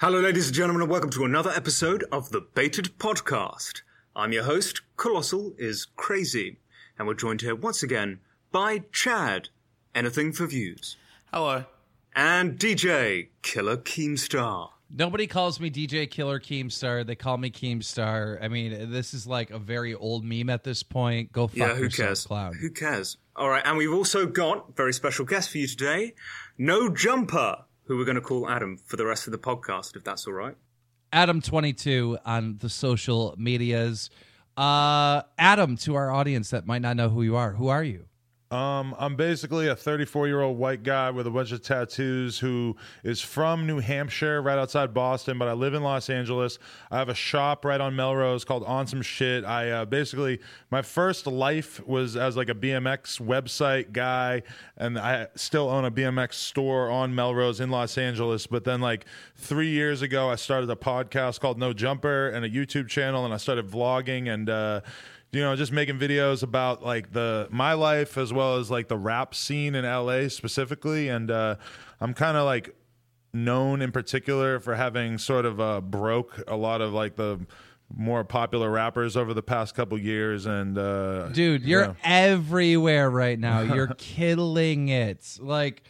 Hello, ladies and gentlemen, and welcome to another episode of the Baited Podcast. I'm your host, Colossal is Crazy, and we're joined here once again by Chad, Anything for Views, Hello. and DJ, Killer Keemstar. Nobody calls me DJ Killer Keemstar. They call me Keemstar. I mean, this is like a very old meme at this point. Go fuck Yeah, who yourself, cares? clown. Who cares? All right, and we've also got very special guest for you today, No Jumper, who we're going to call Adam for the rest of the podcast, if that's all right. Adam22 on the social medias. Uh, Adam, to our audience that might not know who you are, who are you? Um, I'm basically a 34 year old white guy with a bunch of tattoos who is from New Hampshire, right outside Boston, but I live in Los Angeles. I have a shop right on Melrose called On Some Shit. I uh, basically my first life was as like a BMX website guy, and I still own a BMX store on Melrose in Los Angeles. But then like three years ago, I started a podcast called No Jumper and a YouTube channel, and I started vlogging and. uh you know just making videos about like the my life as well as like the rap scene in LA specifically and uh I'm kind of like known in particular for having sort of uh broke a lot of like the more popular rappers over the past couple years and uh Dude, you're yeah. everywhere right now. You're killing it. Like,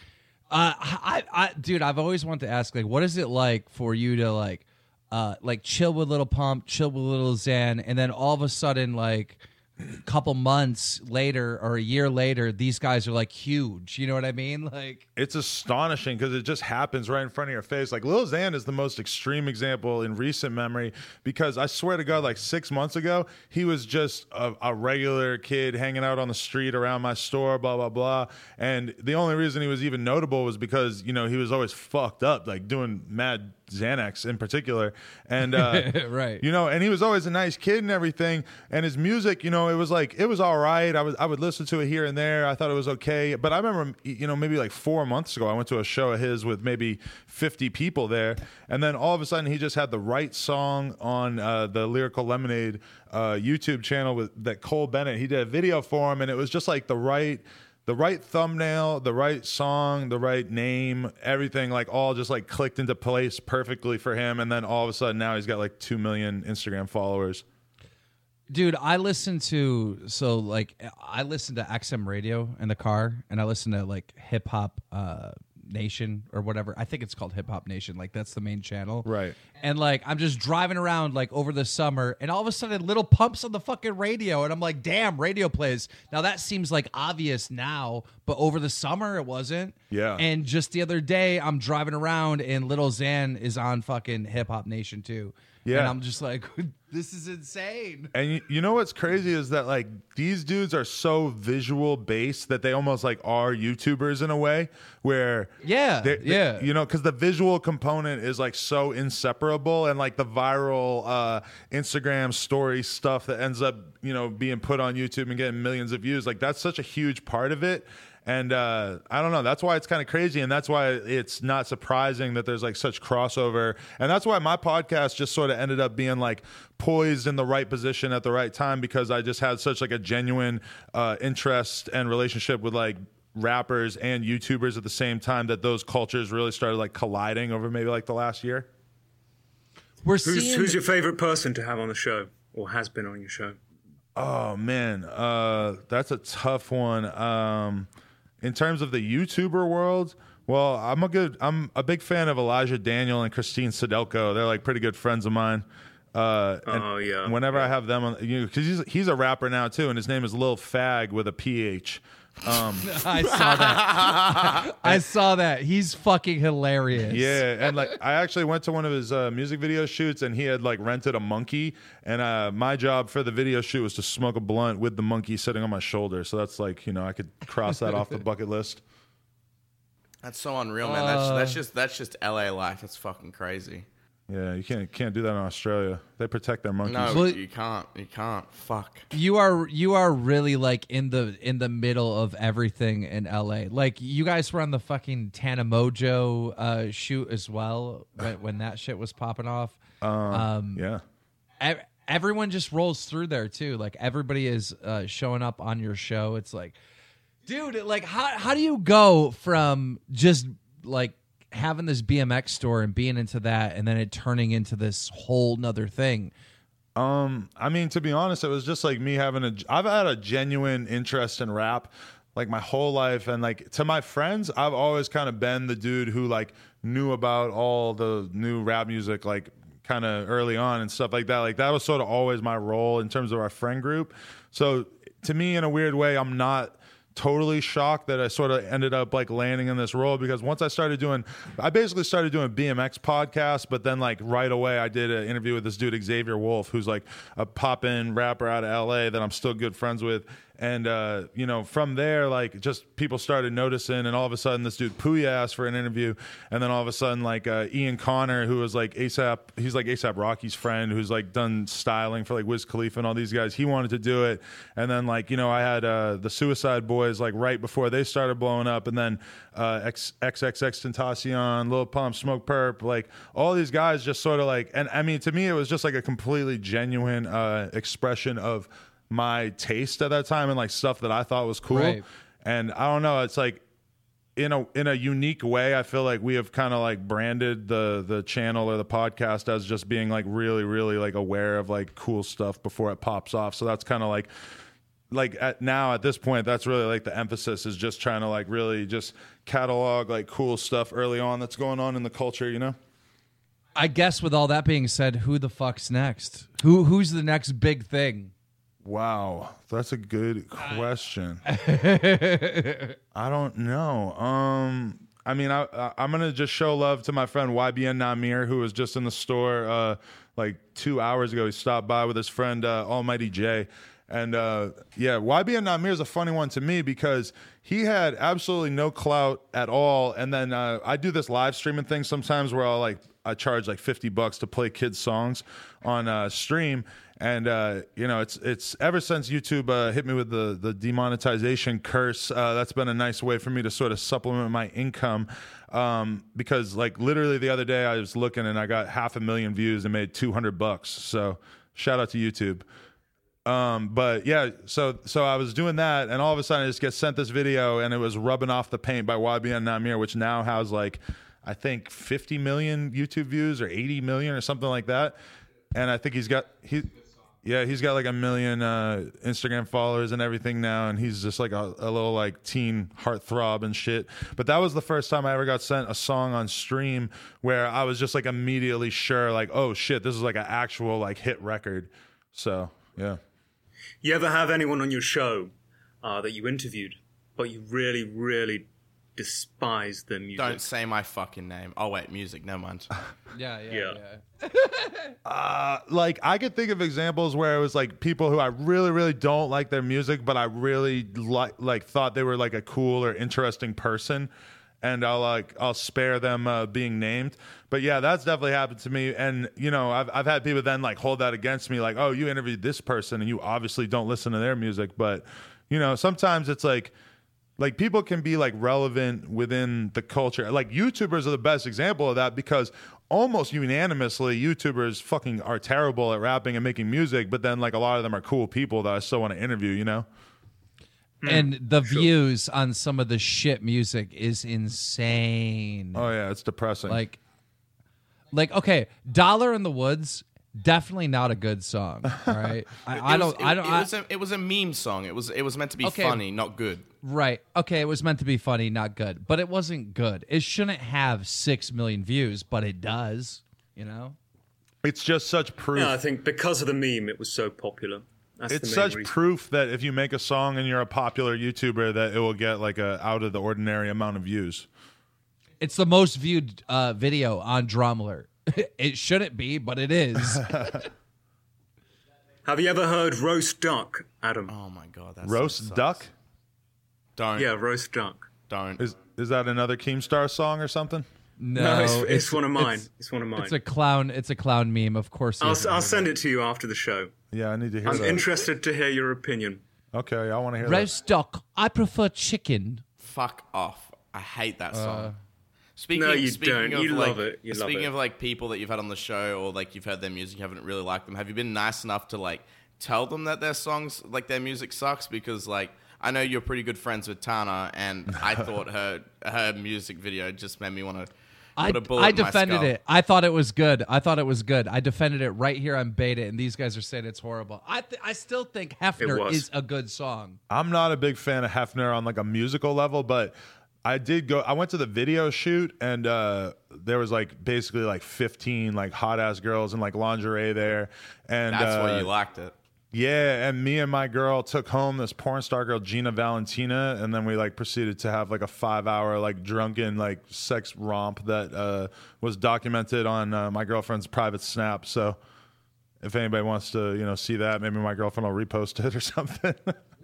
uh, I, I, dude, I've always wanted to ask, like, what is it like for you to like, uh, like chill with Little Pump, chill with Little Xan, and then all of a sudden, like, a couple months later or a year later, these guys are like huge. You know what I mean? Like, it's astonishing because it just happens right in front of your face. Like Lil Xan is the most extreme example in recent memory because I swear to God, like six months ago, he was just a, a regular kid hanging out on the street around my store, blah blah blah. And the only reason he was even notable was because you know he was always fucked up, like doing mad Xanax in particular, and uh, Right. you know, and he was always a nice kid and everything. And his music, you know, it was like it was all right. I was I would listen to it here and there. I thought it was okay. But I remember, you know, maybe like four months ago, I went to a show of his with maybe fifty people there, and then all of a sudden he just had the right song on uh, the Lyrical Lemonade uh, YouTube channel with that Cole Bennett. He did a video for him, and it was just like the right the right thumbnail, the right song, the right name, everything like all just like clicked into place perfectly for him. And then all of a sudden now he's got like 2 million Instagram followers. Dude, I listen to so like I listen to XM radio in the car, and I listen to like Hip Hop uh, Nation or whatever. I think it's called Hip Hop Nation. Like that's the main channel, Right. And like I'm just driving around like over the summer, and all of a sudden, little pumps on the fucking radio, and I'm like, damn, radio plays. Now that seems like obvious now, but over the summer it wasn't. Yeah. And just the other day, I'm driving around, and Little Xan is on fucking Hip Hop Nation too. Yeah. And I'm just like, this is insane. And you, you know what's crazy is that like these dudes are so visual based that they almost like are YouTubers in a way where Yeah, they- they- yeah. you know because the visual component is like so inseparable and like the viral uh, Instagram story stuff that ends up you know being put on YouTube and getting millions of views like that's such a huge part of it. And uh, I don't know. That's why it's kind of crazy, and that's why it's not surprising that there's like such crossover. And that's why my podcast just sort of ended up being like poised in the right position at the right time because I just had such like a genuine uh, interest and relationship with like rappers and YouTubers at the same time that those cultures really started like colliding over maybe like the last year. We're Who's, seeing who's your favorite person to have on the show, or has been on your show? Oh man, uh, that's a tough one. Um, in terms of the YouTuber world, well, I'm a good, I'm a big fan of Elijah Daniel and Christine Sydelko. They're like pretty good friends of mine. Uh, and Oh, yeah. Whenever I have them on, you know, because he's he's a rapper now too, and his name is Lil Fag with a PH. Um, I saw that. I saw that. He's fucking hilarious. Yeah, and like I actually went to one of his uh, music video shoots, and he had like rented a monkey, and uh, my job for the video shoot was to smoke a blunt with the monkey sitting on my shoulder. So that's like you know I could cross that off the bucket list. That's so unreal, man. That's that's just that's just LA life. That's fucking crazy. Yeah, you can't can't do that in Australia. They protect their monkeys. No, Well- you can't. You can't. Fuck. You are you are really like in the in the middle of everything in LA. Like you guys were on the fucking Tana Mongeau uh, shoot as well when, when that shit was popping off. Um, Yeah, ev- everyone just rolls through there too. Like everybody is uh, showing up on your show. It's like, dude, like how how do you go from just like having this BMX store and being into that, and then it turning into this whole nother thing. Um, I mean, to be honest, it was just like me having a. I've had a genuine interest in rap, like my whole life, and like to my friends, I've always kind of been the dude who like knew about all the new rap music, like kind of early on and stuff like that. Like that was sort of always my role in terms of our friend group. So to me, in a weird way, I'm not totally shocked that I sort of ended up like landing in this role because once I started doing, I basically started doing BMX podcasts, but then like right away I did an interview with this dude Xavier Wulf, who's like a pop in rapper out of LA that I'm still good friends with, and uh, you know, from there, like just people started noticing, and all of a sudden, this dude Pouya asked for an interview, and then all of a sudden, like uh, Ian Connor, who was like ASAP, he's like ASAP Rocky's friend, who's like done styling for like Wiz Khalifa and all these guys. He wanted to do it, and then like you know, I had uh, the Suicide Boys like right before they started blowing up, and then uh, XXX Tentacion, Lil Pump, Smokepurpp, like all these guys just sort of like, and I mean, to me, it was just like a completely genuine uh, expression of my taste at that time and like stuff that I thought was cool. Right. And I don't know, it's like in a in a unique way, I feel like we have kind of like branded the the channel or the podcast as just being like really really like aware of like cool stuff before it pops off. So that's kind of like like at now at this point that's really like the emphasis is just trying to like really just catalog like cool stuff early on that's going on in the culture, you know? I guess with all that being said, who the fuck's next? Who who's the next big thing? Wow, that's a good question. I don't know. Um, I mean, I, I I'm gonna just show love to my friend YBN Nahmir, who was just in the store uh, like two hours ago. He stopped by with his friend uh, Almighty J, and uh, yeah, YBN Nahmir is a funny one to me because he had absolutely no clout at all. And then uh, I do this live streaming thing sometimes where I'll like I charge like fifty bucks to play kids songs on uh, stream. And uh, you know, it's it's ever since YouTube uh, hit me with the the demonetization curse. Uh, that's been a nice way for me to sort of supplement my income. Um, because like literally the other day I was looking and I got half a million views and made two hundred bucks. So shout out to YouTube. Um, but yeah, so so I was doing that, and all of a sudden I just get sent this video, and it was rubbing off the paint by YBN Nahmir, which now has like I think 50 million YouTube views or 80 million or something like that. And I think he's got he yeah, he's got like a million uh, Instagram followers and everything now, and he's just like a, a little like teen heartthrob and shit. But that was the first time I ever got sent a song on stream where I was just like immediately sure, like, oh shit, this is like an actual like hit record. So yeah. You ever have anyone on your show uh, that you interviewed, but you really, really despise the music? Don't say my fucking name. Oh wait, music. Never mind. Yeah, Yeah. Uh, like I could think of examples where it was like people who I really, really don't like their music, but I really like like thought they were like a cool or interesting person, and I'll like I'll spare them uh, being named. But yeah, that's definitely happened to me, and you know I've I've had people then like hold that against me, like oh you interviewed this person and you obviously don't listen to their music, but you know sometimes it's like like people can be like relevant within the culture. Like YouTubers are the best example of that because almost unanimously YouTubers fucking are terrible at rapping and making music, but then like a lot of them are cool people that I still want to interview, you know? Hmm. And the views on some of the shit music is insane. Oh yeah, it's depressing. Like, like okay, Dollar in the Woods, definitely not a good song. All right, I, I was- don't, It, I don't, It I- was, a, it was a meme song. It was. It was meant to be Okay. funny, not good. right? Okay, it was meant to be funny, not good, but it wasn't good. It shouldn't have six million views, but it does. You know, it's just such proof. Yeah, I think because of the meme, it was so popular. That's it's such reason. proof that if you make a song and you're a popular YouTuber, that it will get like a out of the ordinary amount of views. it's the most viewed uh, video on DramaAlert. it shouldn't be, but it is. Have you ever heard Roast Duck, Adam? Oh my god, that Roast song duck Don't. Yeah, Roast Duck. Don't. is is that another Keemstar song or something? No, No, it's, it's, one of mine. It's, It's, one of mine. it's a clown. It's a clown meme, of course. I'll. I'll send it to you after the show. Yeah, I need to hear I'm that. interested to hear your opinion. okay, I want to hear roast duck. I prefer chicken. Fuck off. I hate that uh, song. Speaking, No, you speaking don't. Of You like, love it. You love speaking it. of like people that you've had on the show or like you've heard their music, you haven't really liked them. Have you been nice enough to like tell them that their songs, like their music sucks? Because like I know you're pretty good friends with Tana, and I thought her her music video just made me want to I, put a bullet I defended it. I thought it was good. I thought it was good. I defended it right here on Beta, and these guys are saying it's horrible. I th- I still think Hefner is a good song. I'm not a big fan of Hefner on like a musical level, but I did go. I went to the video shoot, and uh, there was like basically like 15 like hot ass girls in like lingerie there, and That's uh, why you liked it. Yeah, and me and my girl took home this porn star girl Gina Valentina, and then we like proceeded to have like a five hour like drunken like sex romp that uh, was documented on uh, my girlfriend's private snap. So if anybody wants to you know see that, maybe my girlfriend will repost it or something.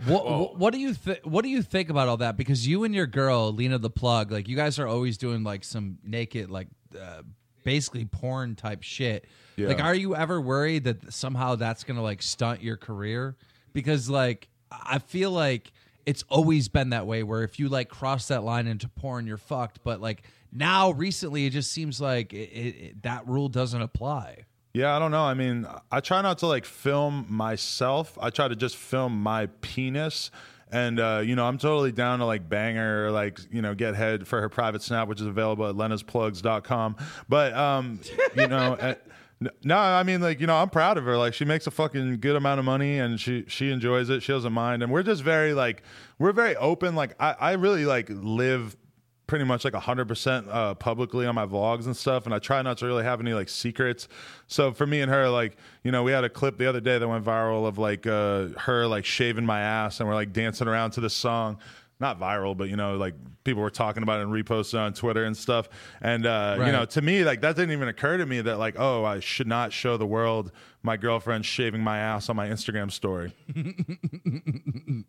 What, what what do you th- what do you think about all that? Because you and your girl Lena the plug, like you guys are always doing like some naked, like uh, basically porn type shit. Yeah. Like, are you ever worried that somehow that's gonna like stunt your career? Because like I feel like it's always been that way. Where if you like cross that line into porn, you're fucked. But like now, recently, it just seems like it, it, it- that rule doesn't apply. Yeah, I don't know. I mean, I try not to like film myself. I try to just film my penis. And uh, you know, I'm totally down to like bang her, like you know, get head for her private snap, which is available at lenasplugs.com. But um, you know, n- no, I mean, like you know, I'm proud of her. Like she makes a fucking good amount of money, and she she enjoys it. She doesn't mind, and we're just very like we're very open. Like I I really like live pretty much like 100% uh, publicly on my vlogs and stuff and i try not to really have any like secrets. So for me and her like you know we had a clip the other day that went viral of like uh, her like shaving my ass and we're like dancing around to this song. Not viral but you know like people were talking about it and reposting on twitter and stuff. And uh, you know to me like that didn't even occur to me that like oh i should not show the world my girlfriend shaving my ass on my instagram story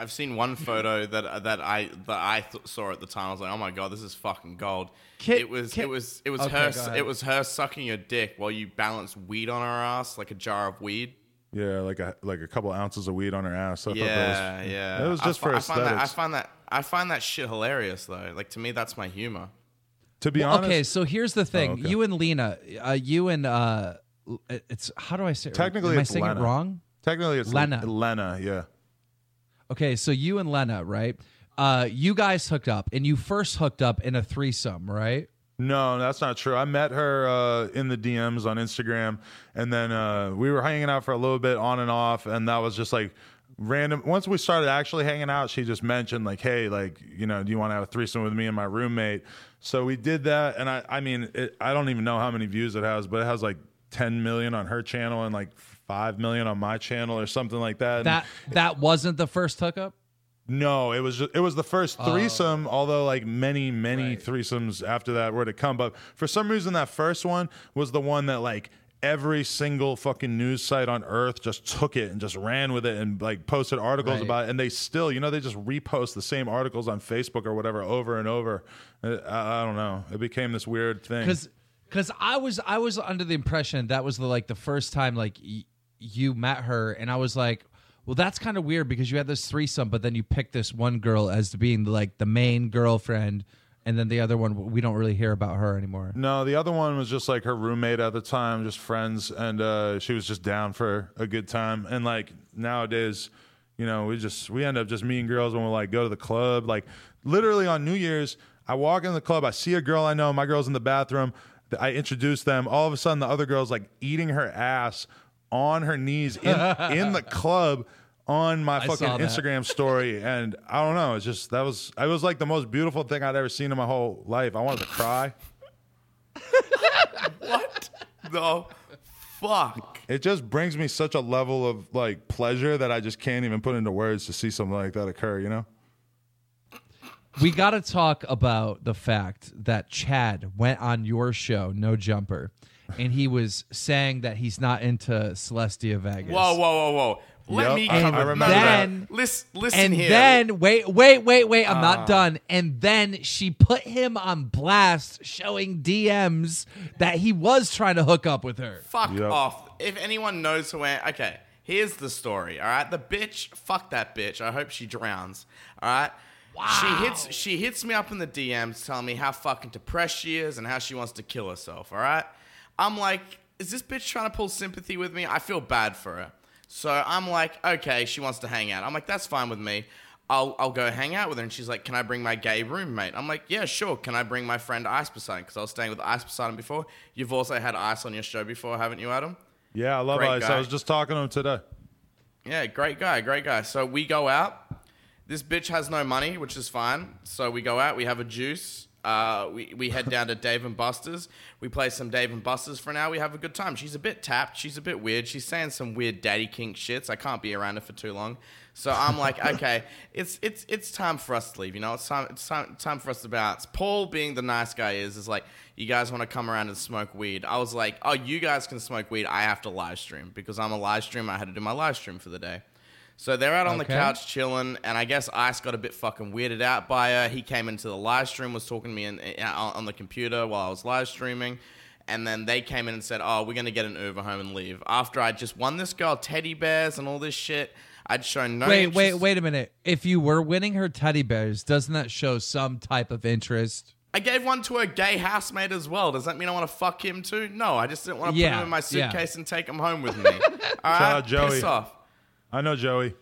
I've seen one photo that that I that I th- saw at the time. I was like, "Oh my god, this is fucking gold." Kit- it was Kit- it was it was Okay, her it was her sucking your dick while you balanced weed on her ass like a jar of weed. yeah like a like a couple ounces of weed on her ass I thought that Yeah, was, yeah. it was I just fi- for I find that I find that I find that shit hilarious though. Like to me, that's my humor. to be Well, honest okay, so here's the thing: Oh, okay. you and Lena, uh, you and uh, it's how do I say? it? Technically, am I it's saying Lena. it wrong? Technically, it's Lena. Lena, yeah. Okay, so you and Lena, right? Uh, you guys hooked up, and you first hooked up in a threesome, right? No, that's not true. I met her uh, in the DMs on Instagram, and then uh, we were hanging out for a little bit on and off, and that was just like random. Once we started actually hanging out, she just mentioned like, "Hey, like, you know, do you want to have a threesome with me and my roommate?" So we did that, and I, I mean, it, I don't even know how many views it has, but it has like 10 million on her channel and like five million on my channel or something like that. And- That that wasn't the first hookup. No, it was just, it was the first threesome. Although like many many Right. threesomes after that were to come, but for some reason that first one was the one that like every single fucking news site on earth just took it and just ran with it and like posted articles Right. about it. And they still, you know, they just repost the same articles on Facebook or whatever over and over. Uh, I, I don't know. It became this weird thing. because because I was I was under the impression that was the like the first time like y- you met her, and I was like, well, that's kind of weird because you had this threesome, but then you picked this one girl as being like the main girlfriend, and then the other one we don't really hear about her anymore. No, the other one was just like her roommate at the time, just friends, and uh, she was just down for a good time. And like nowadays, you know, we just we end up just meeting girls when we like go to the club. Like literally on New Year's, I walk in the club, I see a girl I know, my girl's in the bathroom. I introduce them. All of a sudden, the other girl's like eating her ass on her knees in in the club on my I fucking saw that. Instagram story, and I don't know. It's just that was it was like the most beautiful thing I'd ever seen in my whole life. I wanted to cry. What the fuck? it just brings me such a level of like pleasure that I just can't even put into words to see something like that occur, you know? We got to talk about the fact that Chad went on your show, No Jumper, and he was saying that he's not into Celestia Vegas. Whoa, whoa, whoa, whoa! Let Yep, me I- come. I no, remember no, no. that. Listen, listen and here. then wait, wait, wait, wait. I'm Ah. not done. And then she put him on blast, showing DMs that he was trying to hook up with her. Fuck Yep. off. If anyone knows who I okay, here's the story. All right, the bitch. Fuck that bitch. I hope she drowns. All right. Wow She hits. She hits me up in the DMs, telling me how fucking depressed she is and how she wants to kill herself. All right. I'm like, is this bitch trying to pull sympathy with me? I feel bad for her. So I'm like, okay, she wants to hang out. I'm like, that's fine with me. I'll I'll go hang out with her, and she's like, "Can I bring my gay roommate?" I'm like, "Yeah, sure." Can I bring my friend Ice Poseidon? Because I was staying with Ice Poseidon before. You've also had Ice on your show before, haven't you, Adam? Yeah, I love Great Ice. guy. I was just talking to him today. Yeah, great guy, great guy. So we go out. This bitch has no money, which is fine. So we go out. We have a juice. Uh, we, we head down to Dave and Buster's. We play some Dave and Buster's for an hour. We have a good time. She's a bit tapped. She's a bit weird. She's saying some weird daddy kink shits. I can't be around her for too long. So I'm like, okay, it's it's it's time for us to leave. You know, it's time it's time, time for us to bounce. Paul, being the nice guy, is is like, you guys want to come around and smoke weed? I was like, oh, you guys can smoke weed. I have to live stream because I'm a live streamer. I had to do my live stream for the day. So they're out on the couch chilling, and I guess Ice got a bit fucking weirded out by her. He came into the live stream, was talking to me in, uh, on on the computer while I was live streaming, and then they came in and said, "Oh, we're gonna get an Uber home and leave." After I just won this girl teddy bears and all this shit, I'd shown no. Wait, interest- wait, wait a minute. If you were winning her teddy bears, doesn't that show some type of interest? I gave one to a gay housemate as well. Does that mean I want to fuck him too? No, I just didn't want to put him in my yeah. suitcase and take him home with me. All right, out Joey. piss off. I know Joey.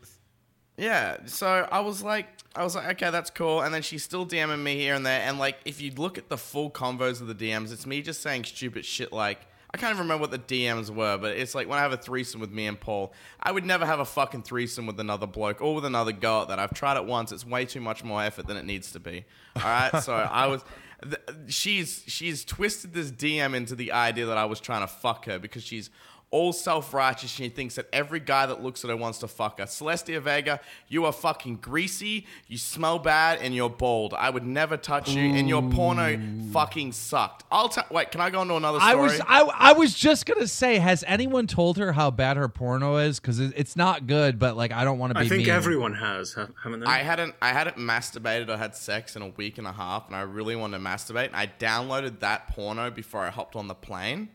Yeah, so I was like, I was like, okay, that's cool. And then she's still DMing me here and there. And like, if you look at the full convos of the DMs, it's me just saying stupid shit like, I can't even remember what the DMs were, but it's like when I have a threesome with me and Paul, I would never have a fucking threesome with another bloke or with another girl that. I've tried it once. It's way too much more effort than it needs to be. All right, so I was. th- She's she's twisted this DM into the idea that I was trying to fuck her because she's all self righteous. She thinks that every guy that looks at her wants to fuck her. Celestia Vega, you are fucking greasy, you smell bad, and you're bald. I would never touch you, and your porno fucking sucked. I'll tell. Wait, can I go into another story? I was I, I was just gonna say, has anyone told her how bad her porno is? Because it, it's not good, but like I don't want to be. I think mean. everyone has, haven't they? I hadn't I hadn't masturbated or had sex in a week and a half, and I really wanted to masturbate. And I downloaded that porno before I hopped on the plane,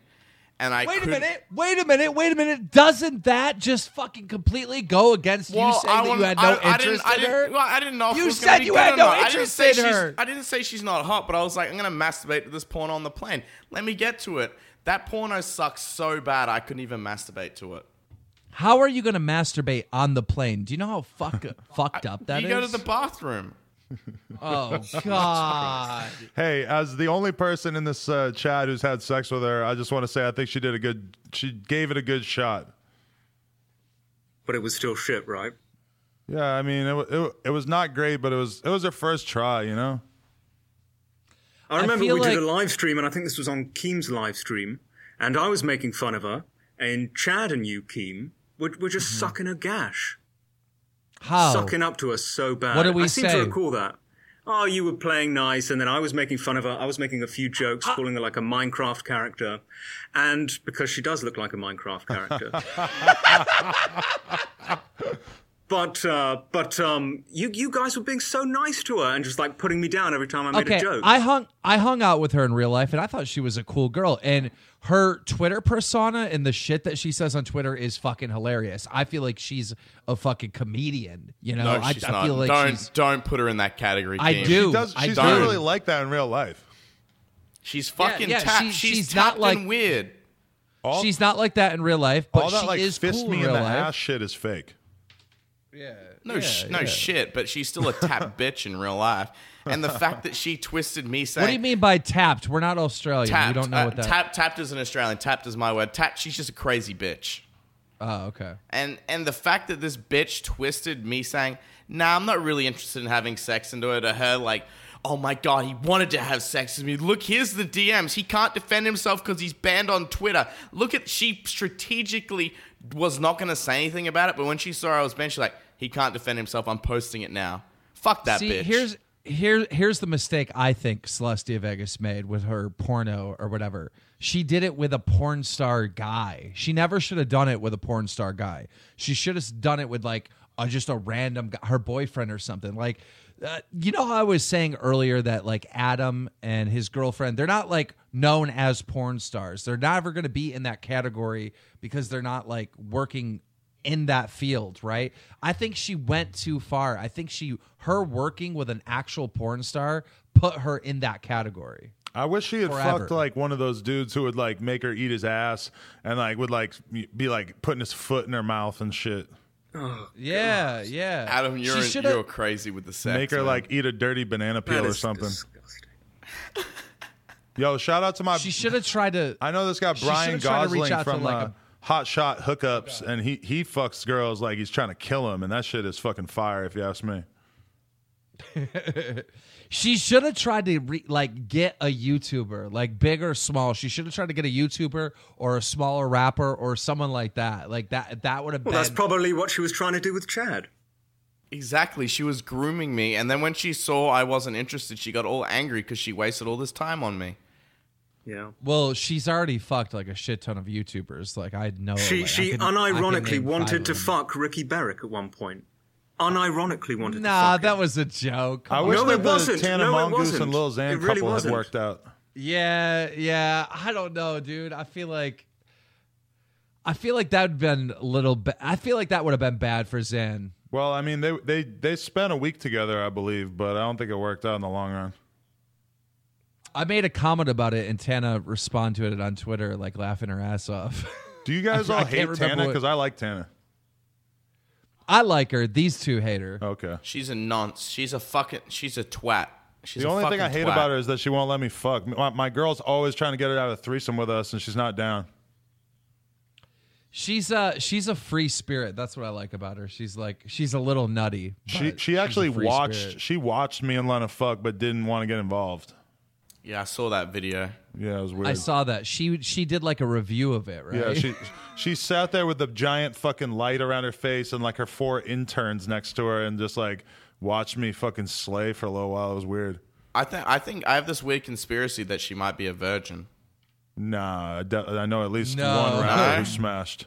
and I Wait a minute! Wait a minute! Wait a minute! Doesn't that just fucking completely go against you saying that you had no I, interest I in her? Well, I didn't know. You said be you had no not. I didn't interest say in she's- her. I didn't say she's not hot, but I was like, I'm gonna masturbate to this porno on the plane. Let me get to it. That porno sucks so bad I couldn't even masturbate to it. How are you gonna masturbate on the plane? Do you know how fuck, fucked up that you is? go to the bathroom. Oh god! Hey, as the only person in this uh, chat who's had sex with her, I just want to say I think she did a good. She gave it a good shot. but it was still shit, right? Yeah, I mean, it, it, it was not great, but it was it was her first try. You know. I remember feel we did a live stream, and I think this was on Keem's live stream, and I was making fun of her, and Chad and you, Keem, were, were just Mm-hmm. sucking a gash. How? Sucking up to us so bad. What did we I seem say? to recall that. Oh, you were playing nice, and then I was making fun of her. I was making a few jokes, Ah. calling her like a Minecraft character, and because she does look like a Minecraft character. but uh, but um, you you guys were being so nice to her and just like putting me down every time I made okay, a joke. I hung I hung out with her in real life, and I thought she was a cool girl. And her Twitter persona and the shit that she says on Twitter is fucking hilarious. I feel like she's a fucking comedian. You know, No, I, she's I not. feel like don't she's. don't put her in that category. I Keem. do. She does, I she's do. not really like that in real life. She's fucking yeah, tapped. she- she's, she's not like- weird. All, She's not like that in real life, but all that she like is fist cool me in in real the life. ass shit is fake. Yeah, No, yeah, sh- no yeah. shit, but she's still a tap bitch in real life. And the fact that she twisted me saying What do you mean by tapped? We're not Australian. tapped, we don't know uh, what that. tap, tapped is an Australian. Tapped is my word. Tapped. She's just a crazy bitch. oh, okay. And and the fact that this bitch twisted me saying, "Nah, I'm not really interested in having sex," into her to her like, "Oh my god, he wanted to have sex with me. Look, here's the DMs. He can't defend himself because he's banned on Twitter. Look at she strategically was not going to say anything about it, but when she saw I was banned, she's like, "He can't defend himself. I'm posting it now." Fuck that See, bitch. here's here here's the mistake I think Celestia Vegas made with her porno or whatever. She did it with a porn star guy. She never should have done it with a porn star guy. She should have done it with like a, just a random guy, her boyfriend or something. Like uh, you know how I was saying earlier that like Adam and his girlfriend, they're not like known as porn stars. They're never going to be in that category because they're not like working in that field, right? I think she went too far. I think she her working with an actual porn star put her in that category. I wish she had Forever. fucked like one of those dudes who would like make her eat his ass and like would like be like putting his foot in her mouth and shit. Yeah, yeah. Adam, you're She shoulda- you're crazy with the sex. Make her man. like eat a dirty banana That peel or something. disgusting. Yo, shout out to my. She should have tried to. I know this guy Brian should've reach Gosling out from like, uh, a- Hot Shot Hookups, and he he fucks girls like he's trying to kill them, and that shit is fucking fire if you ask me. She should have tried to re, like get a YouTuber, like big or small. She should have tried to get a YouTuber or a smaller rapper or someone like that. Like that. That would have Well, been. that's probably what she was trying to do with Chad. Exactly. She was grooming me, and then when she saw I wasn't interested, she got all angry because she wasted all this time on me. Yeah. well, she's already fucked like a shit ton of YouTubers. Like I know. She like, she I can unironically wanted to fuck Ricky Berwick at one point. Unironically wanted to Nah, that was a joke. I wish No, that it the wasn't. Tana No, Mongoose wasn't. and Lil Xan It really couple wasn't. had worked out. Yeah, yeah. I don't know, dude. I feel like I feel like that would have been a little bit I feel like that would have been bad for Xan. Well, I mean, they they they spent a week together, I believe, but I don't think it worked out in the long run. I made a comment about it and Tana responded to it on Twitter like laughing her ass off. Do you guys I all can't hate Tana? Because I like Tana. I like her. These two hate her. Okay. She's a nonce. She's a fucking. She's a twat. She's The a only thing I hate twat. about her is that she won't let me fuck. My, my girl's always trying to get her out of a threesome with us, and she's not down. She's a she's a free spirit. That's what I like about her. She's like she's a little nutty. She but she she's a actually free watched spirit. she watched me and Lena fuck, but didn't want to get involved. Yeah, I saw that video. Yeah, it was weird. I saw that. She she did like a review of it, right? Yeah, she she sat there with the giant fucking light around her face and like her four interns next to her and just like watched me fucking slay for a little while. It was weird. I think. I think I have this weird conspiracy that she might be a virgin. Nah, I, de- I know at least No. one rapper No? who smashed.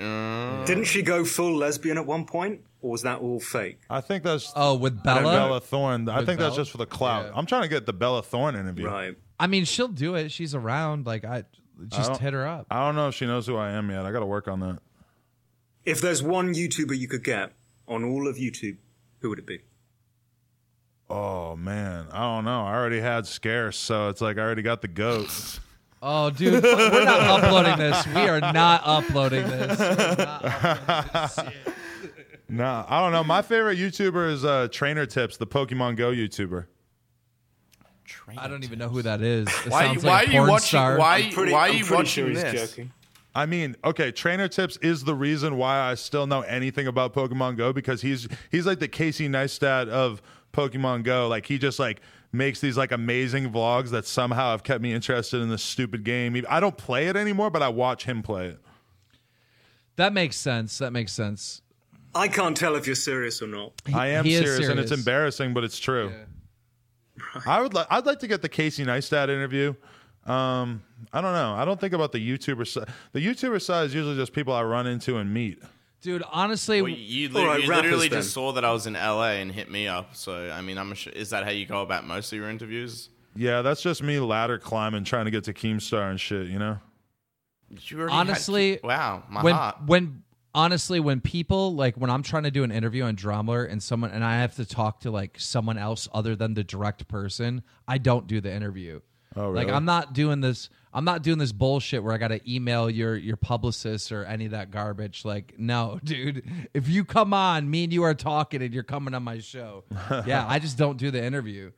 Uh. Didn't she go full lesbian at one point, or was that all fake? I think that's Oh, with Bella? Bella Thorne. I With think that's Bella? just for the clout. Yeah. I'm trying to get the Bella Thorne interview. Right. I mean, she'll do it. She's around. Like I just don't- hit her up. I don't know if she knows who I am yet. I got to work on that. If there's one YouTuber you could get on all of YouTube, who would it be? Oh man, I don't know. I already had scarce, so it's like I already got the goat. Oh, dude, we're not uploading this. We are not uploading this. We're not uploading this. nah, I don't know. My favorite YouTuber is uh, Trainer Tips, the Pokemon Go YouTuber. Trainer I don't even know who that is. It Why? sounds why like a are you watching? star. Why? I'm pretty, why are you watching sure this? joking. I mean, okay, Trainer Tips is the reason why I still know anything about Pokemon Go because he's he's like the Casey Neistat of Pokemon Go. Like he just like makes these like amazing vlogs that somehow have kept me interested in this stupid game. I don't play it anymore, but I watch him play it. That makes sense. That makes sense. I can't tell if you're serious or not. I am he is serious, and it's embarrassing, but it's true. I would like I'd like to get the Casey Neistat interview. Um, I don't know. I don't think about the YouTuber side. The YouTuber side is usually just people I run into and meet. Dude, honestly, Well, you, oh, li- right, you rappers literally then. just saw that I was in LA and hit me up. So I mean, I'm. Sure, is that how you go about most of your interviews? Yeah, that's just me ladder climbing, trying to get to Keemstar and shit. You know. You already had- honestly, wow, my when heart. when honestly when people like when I'm trying to do an interview on DramaAlert and someone and I have to talk to like someone else other than the direct person, I don't do the interview. Oh, Like? I'm not doing this. I'm not doing this bullshit where I got to email your your publicist or any of that garbage. Like, no, dude. If you come on, me and you are talking, and you're coming on my show. yeah, I just don't do the interview.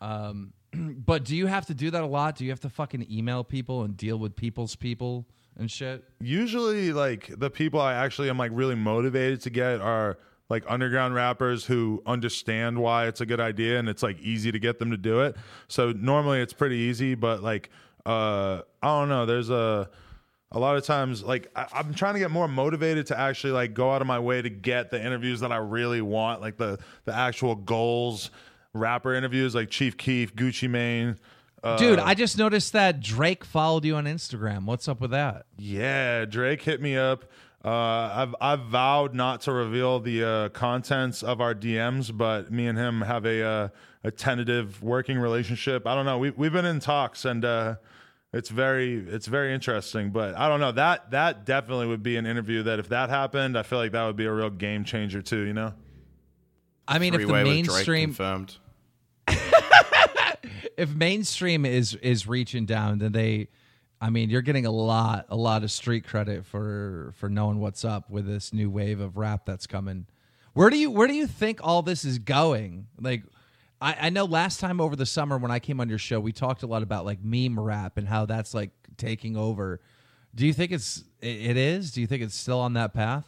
Um, but do you have to do that a lot? Do you have to fucking email people and deal with people's people and shit? Usually, like the people I actually am like really motivated to get are like underground rappers who understand why it's a good idea and it's like easy to get them to do it. So normally it's pretty easy, but like uh I don't know. There's a a lot of times like I, i'm trying to get more motivated to actually like go out of my way to get the interviews that i really want like the the actual goals rapper interviews like chief keef gucci mane uh, Dude, I just noticed that Drake followed you on Instagram. What's up with that? yeah drake hit me up uh, I've I've vowed not to reveal the uh, contents of our DMs, but me and him have a uh, a tentative working relationship. I don't know. We we've been in talks, and uh, it's very it's very interesting. But I don't know that that definitely would be an interview that if that happened, I feel like that would be a real game changer too. You know. I mean, if the Three-way with Drake mainstream confirmed. if mainstream is is reaching down, then they I mean, you're getting a lot, a lot of street credit for for knowing what's up with this new wave of rap that's coming. Where do you where do you think all this is going? Like, I, I know last time over the summer when I came on your show, we talked a lot about like meme rap and how that's like taking over. Do you think it's it, is? Do you think it's still on that path?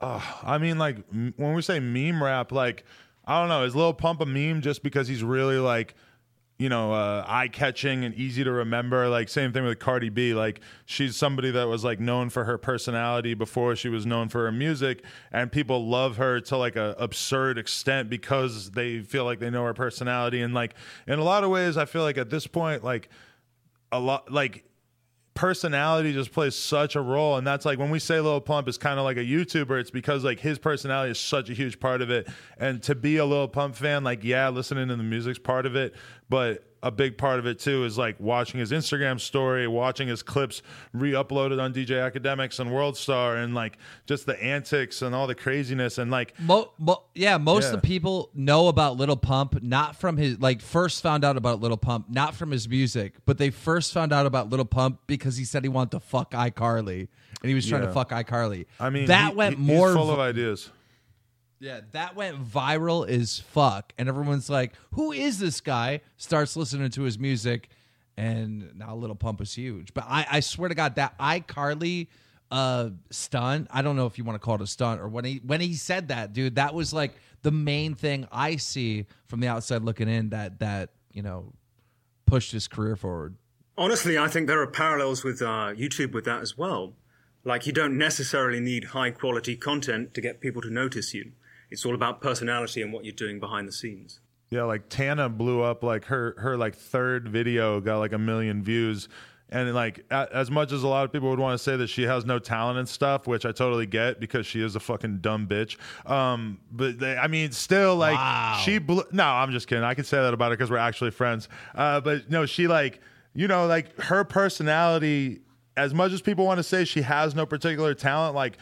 I mean, like when we say meme rap, like I don't know, is Lil Pump a meme just because he's really like, you know, uh, eye catching and easy to remember? Like same thing with Cardi B. Like she's somebody that was like known for her personality before she was known for her music, and people love her to like an absurd extent because they feel like they know her personality. And like in a lot of ways, I feel like at this point, like a lot, like personality just plays such a role. And that's like when we say Lil Pump is kind of like a YouTuber it's because like his personality is such a huge part of it. And to be a Lil Pump fan like yeah listening to the music's part of it but a big part of it too is like watching his Instagram story watching his clips re-uploaded on DJ Akademiks and WorldStar, and like just the antics and all the craziness and like Mo, mo, yeah, most Yeah. of the people know about Little Pump not from his like first found out about Little Pump not from his music, but they first found out about Little Pump because he said he wanted to fuck iCarly and he was trying to Yeah. fuck iCarly. I mean that he- went he- more full vi- of ideas yeah, that went viral as fuck, and everyone's like, "Who is this guy?" Starts listening to his music, and now Little Pump is huge. But I, I swear to God, that iCarly uh stunt, I don't know if you want to call it a stunt or when he when he said that, dude, that was like the main thing I see from the outside looking in that that you know pushed his career forward. Honestly, I think there are parallels with uh, YouTube with that as well. Like, you don't necessarily need high quality content to get people to notice you. It's all about personality and what you're doing behind the scenes. Yeah, like Tana blew up like her her like third video got like a million views. And like as much as a lot of people would want to say that she has no talent and stuff, which I totally get because she is a fucking dumb bitch. Um, but they, I mean, still like she blew. No, I'm just kidding. I can say that about her because we're actually friends. Uh, but no, she like you know like her personality. As much as people want to say she has no particular talent, like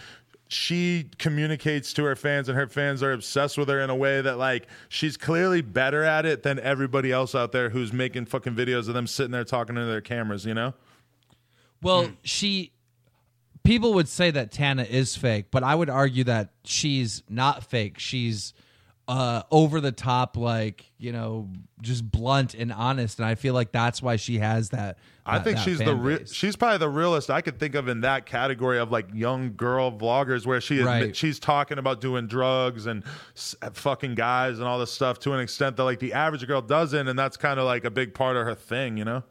she communicates to her fans and her fans are obsessed with her in a way that like she's clearly better at it than everybody else out there who's making fucking videos of them sitting there talking to their cameras, you know? Well, hmm. she people would say that Tana is fake, but I would argue that she's not fake. She's uh over the top like, you know, just blunt and honest and I feel like that's why she has that I that- think that she's the real base. she's probably the realest I could think of in that category of like young girl vloggers where she admit, Right. she's talking about doing drugs and s- fucking guys and all this stuff to an extent that like the average girl doesn't and that's kind of like a big part of her thing, you know?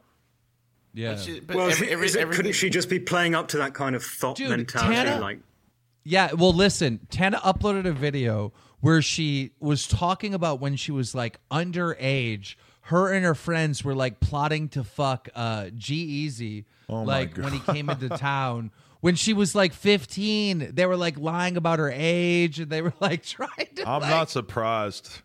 yeah. She- but Well, every- every- is it- everything- couldn't she just be playing up to that kind of thought Dude, mentality? Tana- like, Yeah, well, listen, Tana uploaded a video where she was talking about when she was like underage. Her and her friends were like plotting to fuck uh, G-Eazy, Oh like when he came into town. When she was like 15, they were like lying about her age and they were like trying to. I'm like- not surprised.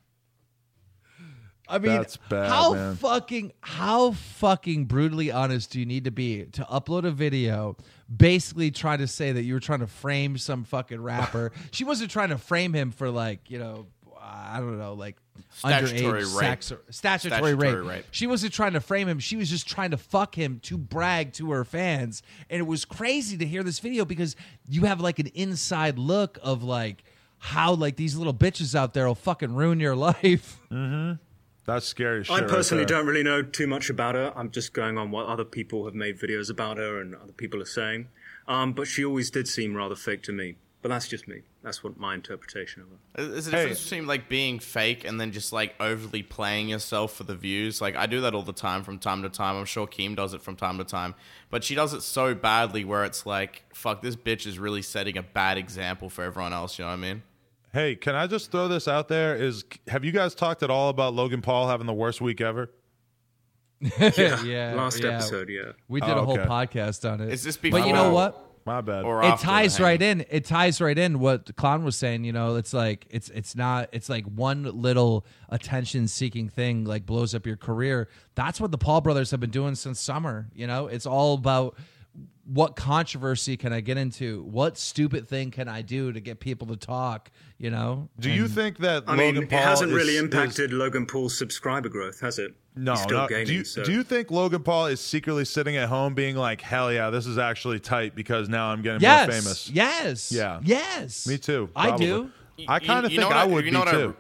I mean, That's bad, how man. fucking how fucking brutally honest do you need to be to upload a video, basically try to say that you were trying to frame some fucking rapper? she wasn't trying to frame him for like you know, I don't know, like Statutory underage rape. sex or statutory, Statutory rape. rape. She wasn't trying to frame him. She was just trying to fuck him to brag to her fans, and it was crazy to hear this video because you have like an inside look of like. How like these little bitches out there will fucking ruin your life. Mm-hmm. That's scary shit. I personally there. don't really know too much about her. I'm just going on what other people have made videos about her and other people are saying. Um, but she always did seem rather fake to me. But that's just me. That's what my interpretation of her. There's a Hey. difference between like being fake and then just like overly playing yourself for the views. Like I do that all the time from time to time. I'm sure Keem does it from time to time. But she does it so badly where it's like, fuck, this bitch is really setting a bad example for everyone else. You know what I mean? Hey, can I just throw this out there? Is have you guys talked at all about Logan Paul having the worst week ever? yeah, yeah, Last yeah. episode, yeah. We did Oh, a whole okay. podcast on it. Is this before? but you know what? My bad. Or It ties right in. It ties right in what the clown was saying. You know, it's like it's it's not. It's like one little attention seeking thing like blows up your career. That's what the Paul brothers have been doing since summer. You know, it's all about what controversy can I get into? What stupid thing can I do to get people to talk? You know? Do you think that I Logan mean, Paul it hasn't is- really is- impacted Logan Paul's subscriber growth, has it? No, He's still no. gaining. do you so. do you think Logan Paul is secretly sitting at home being like, "Hell yeah, this is actually tight because now I'm getting Yes. more famous." Yes. Yeah. Yes. Me too. I do. I kind of think what I would you be what too.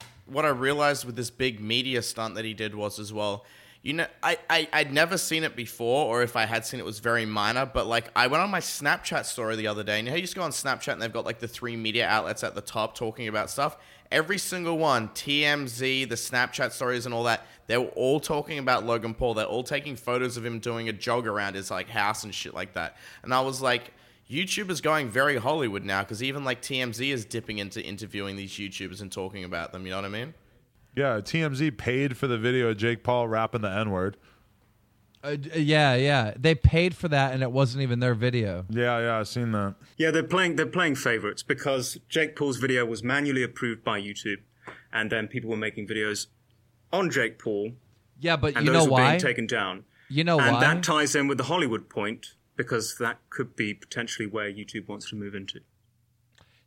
I, what I realized with this big media stunt that he did was as well. You know, I, I I'd never seen it before, or if I had seen it, it was very minor. But like, I went on my Snapchat story the other day, and you know, you just go on Snapchat and they've got like the three media outlets at the top talking about stuff. Every single one, TMZ, the Snapchat stories, and all that, they were all talking about Logan Paul. They're all taking photos of him doing a jog around his like house and shit like that. And I was like, YouTube is going very Hollywood now because even like TMZ is dipping into interviewing these YouTubers and talking about them. You know what I mean? Yeah, TMZ paid for the video of Jake Paul rapping the N word. Uh, yeah, yeah. They paid for that, and it wasn't even their video. Yeah, yeah, I've seen that. Yeah, they're playing. They're playing favorites because Jake Paul's video was manually approved by YouTube, and then people were making videos on Jake Paul, Yeah, but and you those know were why? being taken down. You know and why? that ties in with the Hollywood point because that could be potentially where YouTube wants to move into.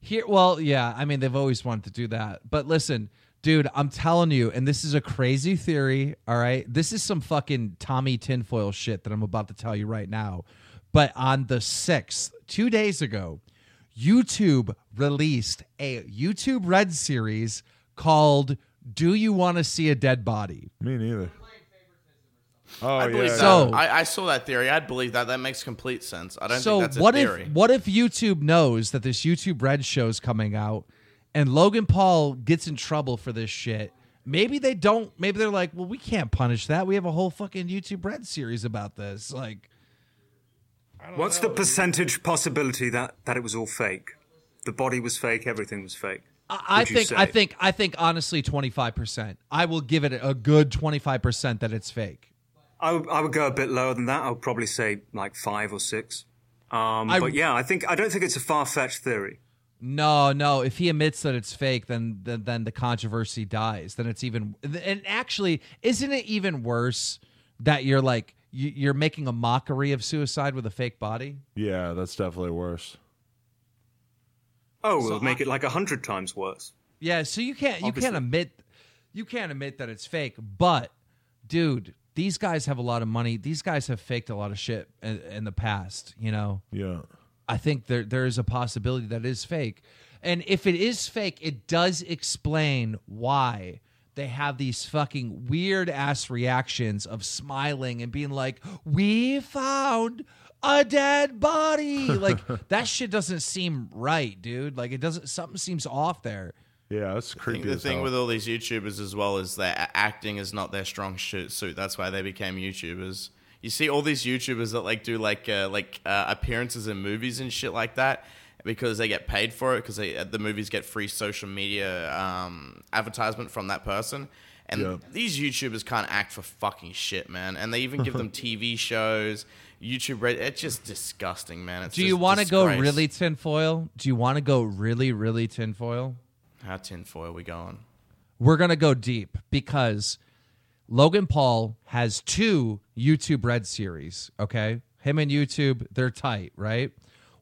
Here, well, yeah. I mean, they've always wanted to do that. But listen, dude, I'm telling you, and this is a crazy theory. All right, this is some fucking Tommy tinfoil shit that I'm about to tell you right now. But on the sixth, two days ago, YouTube released a YouTube Red series called "Do You Want to See a Dead Body?" Me neither. Oh I yeah. believe that. So- I, I saw that theory. I'd believe that. That makes complete sense. I don't so think that's a what theory. if what if YouTube knows that this YouTube Red show is coming out, and Logan Paul gets in trouble for this shit? Maybe they don't. Maybe they're like, well, we can't punish that. We have a whole fucking YouTube Red series about this. Like, What's the percentage possibility that that it was all fake? The body was fake. Everything was fake. I, I think, I think, I think, honestly, twenty five percent. I will give it a good twenty five percent that it's fake. I would- I would go a bit lower than that. I would probably say like five or six. Um, I- but yeah, I think I don't think it's a far fetched theory. No, no. If he admits that it's fake, then then, then the controversy dies. Then it's even. And actually, isn't it even worse that you're like you- you're making a mockery of suicide with a fake body? yeah, that's definitely worse. Oh, we'll make it like a hundred times worse. Yeah. So you can't you Obviously. can't admit you can't admit that it's fake. But dude, these guys have a lot of money. These guys have faked a lot of shit in, in the past. You know. Yeah. I think there there is a possibility that it is fake. And if it is fake, it does explain why they have these fucking weird ass reactions of smiling and being like, "We found a dead body." like that shit doesn't seem right, dude. Like it doesn't something seems off there. Yeah, that's I creepy. think the as thing hell. with all these YouTubers as well is that acting is not their strong suit. That's why they became YouTubers. You see all these YouTubers that like do like uh, like uh, appearances in movies and shit like that because they get paid for it because the movies get free social media um, advertisement from that person. And Yeah. these YouTubers can't act for fucking shit, man. And they even give them TV shows, YouTube. Red- it's just disgusting, man. It's Do you want to go really tinfoil? Do you want to go really, really tinfoil? How tinfoil we going? we're going to go deep because Logan Paul has two YouTube Red series, okay? Him and YouTube, they're tight, right?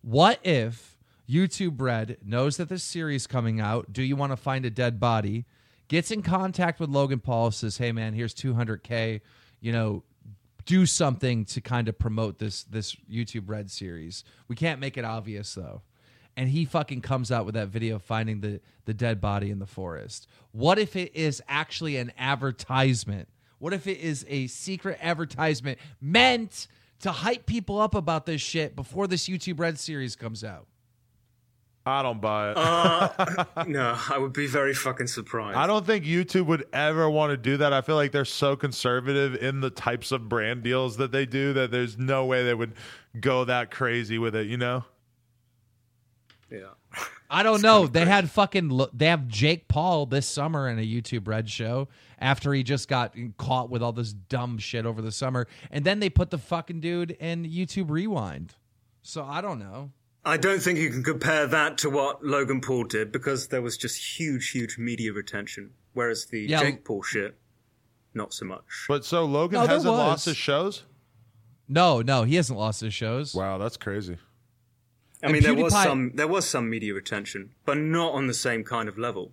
What if YouTube Red knows that this series coming out, Do You Want to Find a Dead Body, gets in contact with Logan Paul, says, "Hey man, here's 200k, you know, do something to kind of promote this this YouTube Red series. We can't make it obvious though." and he fucking comes out with that video finding the the dead body in the forest. What if it is actually an advertisement? What if it is a secret advertisement meant to hype people up about this shit before this YouTube Red series comes out? I don't buy it. Uh, no, I would be very fucking surprised. I don't think YouTube would ever want to do that. I feel like they're so conservative in the types of brand deals that they do that there's no way they would go that crazy with it, you know? Yeah. I don't know. They had fucking lo- they have Jake Paul this summer in a YouTube Red show after he just got caught with all this dumb shit over the summer, and then they put the fucking dude in YouTube Rewind. So I don't know. I don't think you can compare that to what Logan Paul did because there was just huge, huge media retention. Whereas the Yeah. Jake Paul shit, not so much. But so Logan No, hasn't lost his shows? No, no, he hasn't lost his shows. Wow, that's crazy. I And mean, there was some there was some media attention, but not on the same kind of level.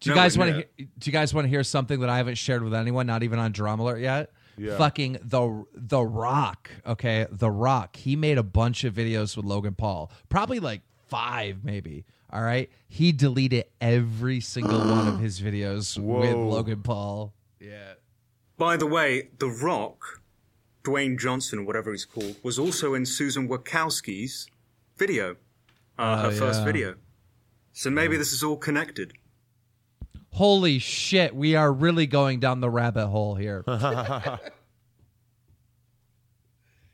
Do you Nowhere guys want to? near. Do you guys want to hear something that I haven't shared with anyone? Not even on DramaAlert yet. Yeah. Fucking the the Rock. Okay, the Rock. He made a bunch of videos with Logan Paul. Probably like five, maybe. All right. He deleted every single one of his videos with Logan Paul. Yeah. By the way, The Rock, Dwayne Johnson, whatever he's called, was also in Susan Wojcicki's video, uh, Oh, her first yeah. video. So maybe this is all connected. Holy shit, we are really going down the rabbit hole here.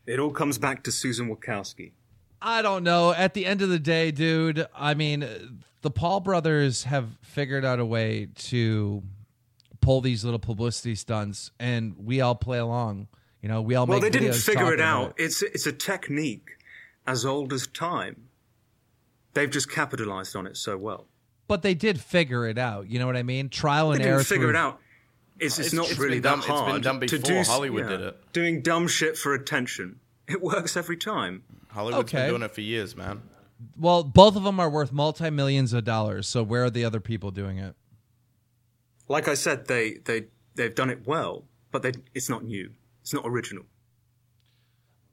It all comes back to Susan Wojcicki. I don't know. At the end of the day, dude, I mean, the Paul brothers have figured out a way to pull these little publicity stunts, and we all play along. You know, we all make. Well, they didn't figure it out. about It's it's a technique as old as time. They've just capitalized on it so well. But they did figure it out. You know what I mean? Trial They and didn't error. figure through- it out. It's, it's, It's- not it's really been that done- it's been hard done to before. do. Hollywood yeah, did it. Doing dumb shit for attention. It works every time. Hollywood's Okay. been doing it for years, man. Well, both of them are worth multi millions of dollars. So where are the other people doing it? Like I said, they they they've done it well, but they, it's not new. It's not original.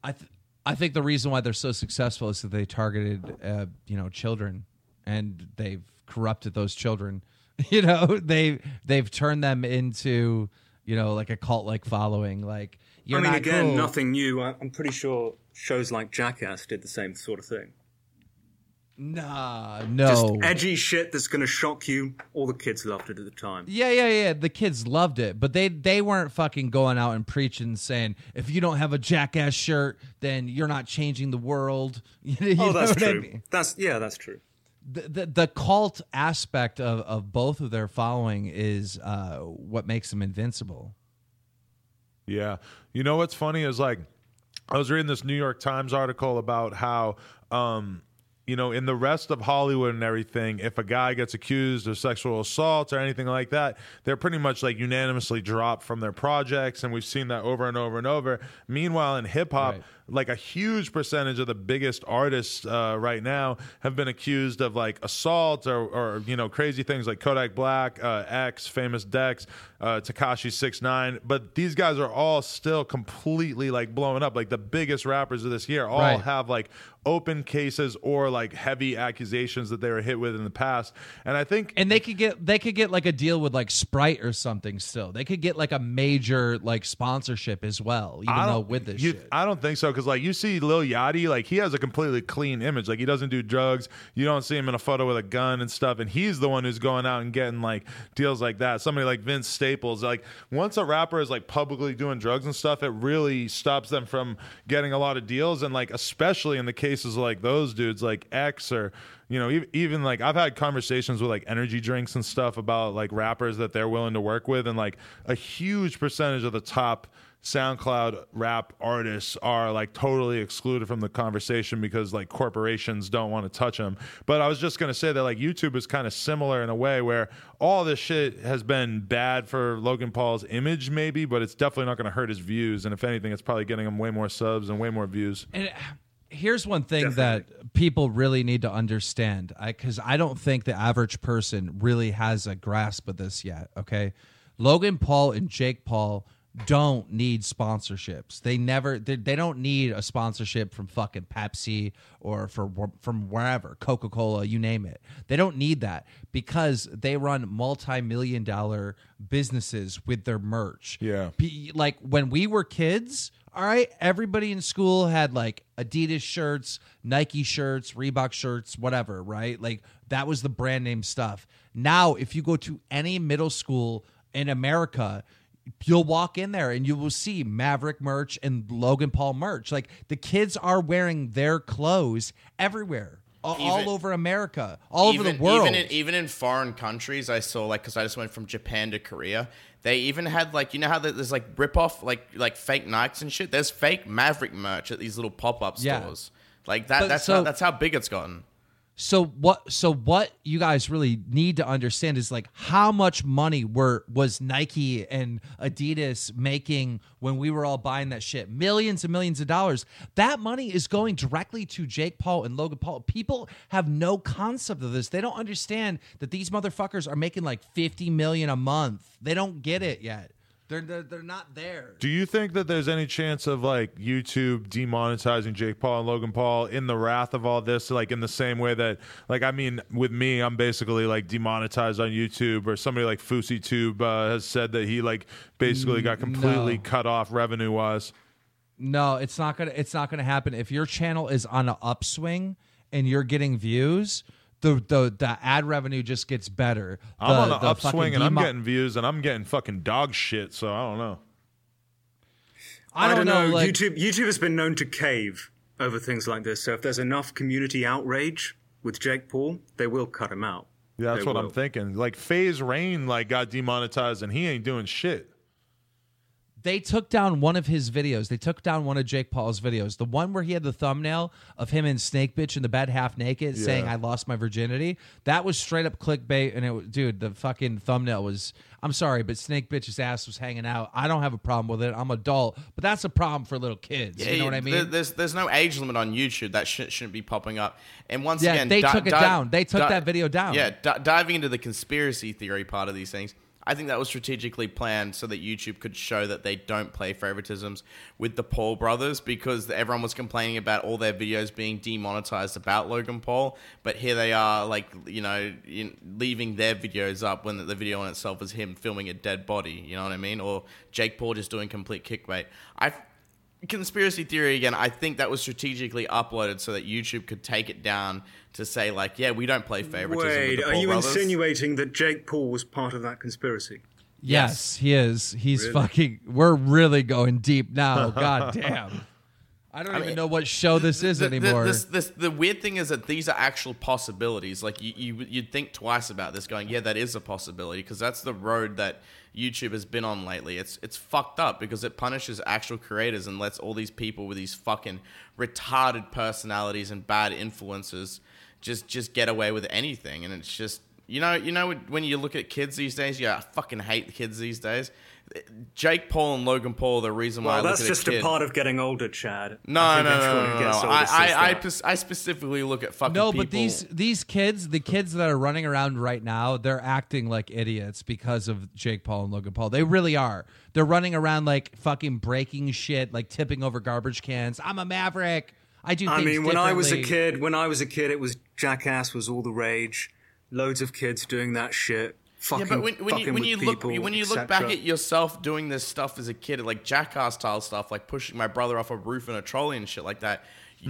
I th- I think the reason why they're so successful is that they targeted uh, you know children and they've corrupted those children. You know they they've turned them into you know like a cult like following. Like you're I mean, again, cool. nothing new. I'm pretty sure shows like Jackass did the same sort of thing. Nah, no. Just edgy shit that's going to shock you. All the kids loved it at the time. Yeah, yeah, yeah. The kids loved it, but they they weren't fucking going out and preaching saying if you don't have a jackass shirt, then you're not changing the world. You Oh, know that's what I true. mean? That's yeah, that's true. the, the the cult aspect of, of both of their following is uh, what makes them invincible. Yeah. You know what's funny is like I was reading this New York Times article about how um you know, in the rest of Hollywood and everything, if a guy gets accused of sexual assault or anything like that, they're pretty much like unanimously dropped from their projects. And we've seen that over and over and over. Meanwhile, in hip hop, Right. like a huge percentage of the biggest artists uh, right now have been accused of like assault or, or you know crazy things like Kodak Black, uh, X, Famous Dex, uh, Tekashi Six Nine. But these guys are all still completely like blowing up. Like the biggest rappers of this year all Right. have like open cases or like heavy accusations that they were hit with in the past. And I think And they could get they could get like a deal with like Sprite or something. Still, they could get like a major like sponsorship as well. Even though with this you- shit, I don't think so because like you see Lil Yachty, like he has a completely clean image. Like he doesn't do drugs. You don't see him in a photo with a gun and stuff. And he's the one who's going out and getting like deals like that. Somebody like Vince Staples, like once a rapper is like publicly doing drugs and stuff, it really stops them from getting a lot of deals. And like especially in the cases like those dudes, like X or you know, even like I've had conversations with like energy drinks and stuff about like rappers that they're willing to work with, and like a huge percentage of the top SoundCloud rap artists are like totally excluded from the conversation because like corporations don't want to touch them. But I was just going to say that like YouTube is kind of similar in a way where all this shit has been bad for Logan Paul's image, maybe, but it's definitely not going to hurt his views. And if anything, it's probably getting him way more subs and way more views. And here's one thing that people really need to understand because I, don't think the average person really has a grasp of this yet. Okay. Logan Paul and Jake Paul don't need sponsorships. They never, they, they don't need a sponsorship from fucking Pepsi or for, from wherever, Coca Cola, you name it. They don't need that because they run multi million dollar businesses with their merch. Yeah. Like when we were kids, all right, everybody in school had like Adidas shirts, Nike shirts, Reebok shirts, whatever, right? Like that was the brand name stuff. Now, if you go to any middle school in America, you'll walk in there and you will see Maverick merch and Logan Paul merch. Like the kids are wearing their clothes everywhere. All, Even- over America, all over the world. Even in, even in foreign countries, I saw like because I just went from Japan to Korea. They even had like you know how there's like rip off like like fake Nikes and shit. There's fake Maverick merch at these little pop up Yeah. stores. Like that. But that's so- how, that's how big it's gotten. So what so what you guys really need to understand is like how much money were was Nike and Adidas making when we were all buying that shit? Millions and millions of dollars. That money is going directly to Jake Paul and Logan Paul. People have no concept of this. They don't understand that these motherfuckers are making like 50 million a month. They don't get it yet. They're they're, they're not there. Do you think that there's any chance of like YouTube demonetizing Jake Paul and Logan Paul in the wrath of all this? Like in the same way that, like, I mean, with me, I'm basically like demonetized on YouTube, or somebody like FouseyTube uh, has said that he like basically got completely no. cut off revenue wise. No, it's not gonna. It's not gonna happen. If your channel is on an upswing and you're getting views, the the the ad revenue just gets better. I'm on an the upswing fucking and I'm getting views and I'm getting fucking dog shit. So I don't know. I don't, know. like, YouTube YouTube has been known to cave over things like this. So if there's enough community outrage with Jake Paul, they will cut him out. Yeah, that's They what will. I'm thinking. Like FaZe Rain like got demonetized and he ain't doing shit. They took down one of his videos. They took down one of Jake Paul's videos. The one where he had the thumbnail of him in Snake Bitch in the bed half naked saying I lost my virginity. That was straight up clickbait and it was- dude, the fucking thumbnail was I'm sorry, but Snake Bitch's ass was hanging out. I don't have a problem with it. I'm adult, but that's a problem for little kids. you know what I mean? There's there's no age limit on YouTube. That shit shouldn't be popping up. And once Yeah, again, they di- took it di- down. They took di- that video down. Yeah, di- diving into the conspiracy theory part of these things, I think that was strategically planned so that YouTube could show that they don't play favoritisms with the Paul brothers because everyone was complaining about all their videos being demonetized about Logan Paul, but here they are, like you know, in, leaving their videos up when the video in itself is him filming a dead body. You know what I mean? Or Jake Paul just doing complete kickbait. I conspiracy theory again i think that was strategically uploaded so that youtube could take it down to say like yeah we don't play favoritism with Wait, the are you brothers. insinuating that Jake Paul was part of that conspiracy? Yes, he is. He's Really? fucking. We're really going deep now. God damn. I don't even mean, know what show this is the, anymore. this- this- the weird thing is that these are actual possibilities. Like you, you, you'd think twice about this, going, "Yeah, that is a possibility," because that's the road that YouTube has been on lately. It's it's fucked up because it punishes actual creators and lets all these people with these fucking retarded personalities and bad influences just just get away with anything. And it's just you know you know when you look at kids these days, yeah, I fucking hate the kids these days. Jake Paul and Logan Paul are the reason why Well, I that's look at just a a part of getting older, Chad. No, I no, no, no, no, no. I, I, I, I specifically look at fucking No, people. but these these kids, the kids that are running around right now, they're acting like idiots because of Jake Paul and Logan Paul. They really are. They're running around like fucking breaking shit, like tipping over garbage cans. I'm a maverick. I do. I mean, when I was a kid, when I was a kid, it was Jackass was all the rage. Loads of kids doing that shit. Yeah, but when, when you when you look people, when you look back at yourself doing this stuff as a kid, like jackass style stuff, like pushing my brother off a roof in a trolley and shit like that.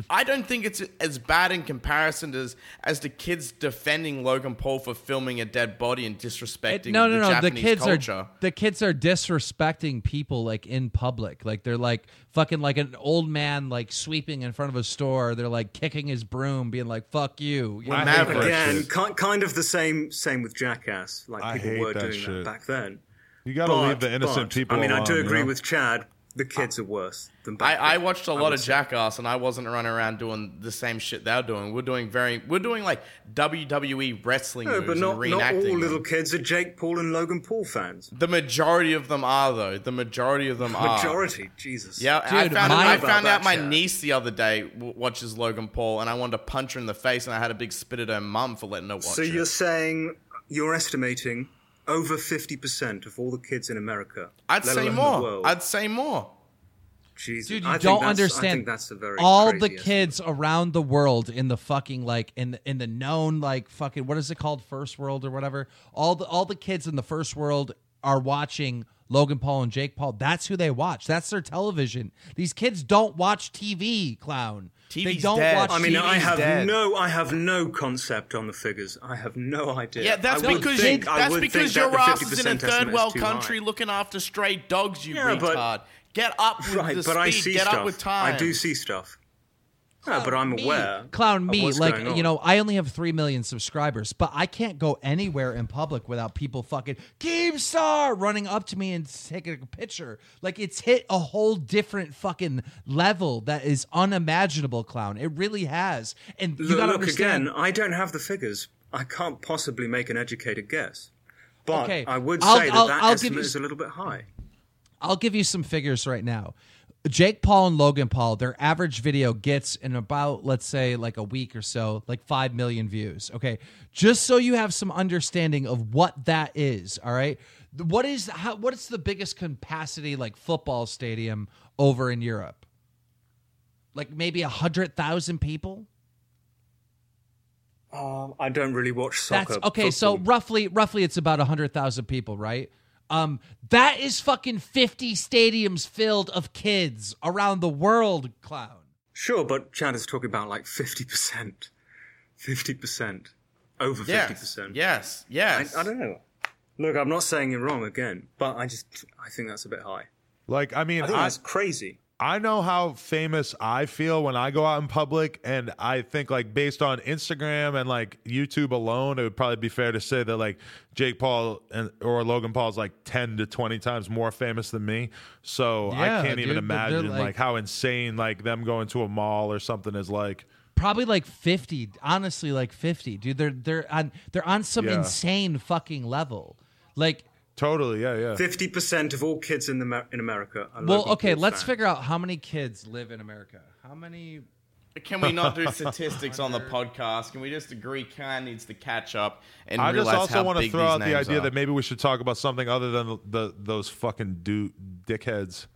I don't think it's as bad in comparison as as the kids defending Logan Paul for filming a dead body and disrespecting It- no, no, the no. The kids culture. are the kids are disrespecting people like in public. Like they're like fucking like an old man like sweeping in front of a store. They're like kicking his broom, being like "fuck you." you know? I hate Again, shit. kind of the same same with Jackass. Like I people hate were that doing shit. that back then. You got to But- leave the innocent but, people I mean, I alone, do you agree know? with Chad. The kids are worse than I, back I then, watched a lot would of say. Jackass, and I wasn't running around doing the same shit they're doing. We're doing very, we're doing like WWE wrestling No, moves but not, and not all them. little kids are Jake Paul and Logan Paul fans. The majority of them are, though. The majority of them are. Majority, Jesus. Yeah, I found, my- I found out my chat. niece the other day w- watches Logan Paul, and I wanted to punch her in the face, and I had a big spit at her mum for letting her watch So it. you're saying you're estimating over fifty percent of all the kids in America. I'd let say alone the more. world- I'd say more. Jesus, Dude, you I don't understand. I think that's a very all the crazy kids around the world in the fucking like in the, in the known like fucking what is it called first world or whatever. All the all the kids in the first world are watching Logan Paul and Jake Paul. That's who they watch. That's their television. These kids don't watch TV, clown. they TV's don't dead. watch. I mean, I have dead. no, I have no concept on the figures. I have no idea. Yeah, that's I because think, I that's because think your that ass is in a third world country high. looking after stray dogs. You Yeah, but- retard. Get up with Right, the but speed. I see Get stuff. up with time. I do see stuff. No, but I'm me, aware. clown me like you know i only have 3 million subscribers but i can't go anywhere in public without people fucking keemstar running up to me and taking a picture like it's hit a whole different fucking level that is unimaginable clown it really has and you Look, gotta look understand again. I don't have the figures. I can't possibly make an educated guess. But Okay, I would I'll- say that I'll- that I'll estimate you is a little bit high. I'll give you some figures right now. Jake Paul and Logan Paul, their average video gets in about, let's say, like a week or so, like 5 million views. Okay. Just so you have some understanding of what that is. All right. What is, how, what is the biggest capacity, like football stadium over in Europe? Like maybe a 100,000 people? Um, I don't really watch soccer. That's okay. So roughly, roughly, it's about a hundred thousand people, right? Um, that is fucking fifty stadiums filled of kids around the world, clown. Sure, but Chad is talking about like 50%. 50%. Over 50%. Yes. Yes. Yes. I, I don't know. Look, I'm not saying you're wrong again, but I just I think that's a bit high. Like, I mean, I think I, that's crazy. I know how famous I feel when I go out in public, and I think like based on Instagram and like YouTube alone, it would probably be fair to say that like Jake Paul and or Logan Paul is like ten to twenty times more famous than me. So Yeah, I can't even dude, they're, imagine like, like- how insane like them going to a mall or something is like. Probably like fifty. Honestly, like fifty, dude. They're they're on they're on some Yeah. insane fucking level. Like, Totally, yeah, yeah. 50% of all kids in, the, in America are well, okay. Let's fans. figure out how many kids live in America. How many? Can we not do statistics on the podcast? Can we just agree Khan needs to catch up and I just also how want to throw out the idea are? that maybe we should talk about something other than the, the those fucking do dickheads.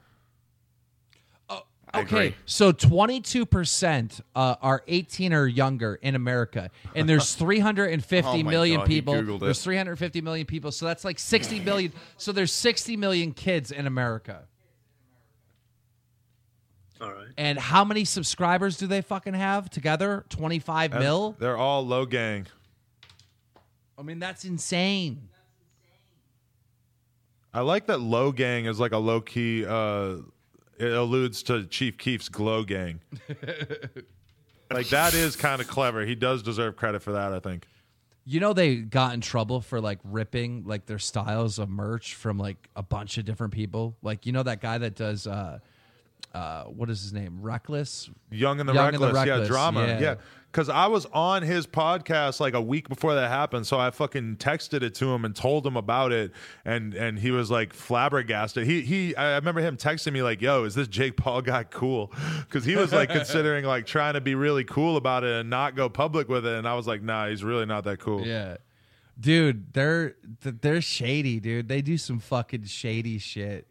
I Okay, agree. so 22% uh, are 18 or younger in America, and there's 350 Oh my million God, he people. Googled it. There's 350 million people, so that's like 60 million. So there's 60 million kids in America. All right. And how many subscribers do they fucking have together? 25 And mil? They're all Logang. I mean, that's insane. I like that Logang is like a low key. Uh, it alludes to Chief Keef's Glo Gang. like that is kind of clever. He does deserve credit for that. I think. You know they got in trouble for like ripping like their styles of merch from like a bunch of different people. Like you know that guy that does uh uh what is his name? Reckless? Young and the, Young and the reckless, yeah, drama, yeah. yeah. Because I was on his podcast like a week before that happened, so I fucking texted it to him and told him about it, and and he was like flabbergasted. He he, I remember him texting me like, "Yo, is this Jake Paul guy cool?" Because he was like considering like trying to be really cool about it and not go public with it, and I was like, "Nah, he's really not that cool." Yeah. Dude, they're they're shady, dude. They do some fucking shady shit.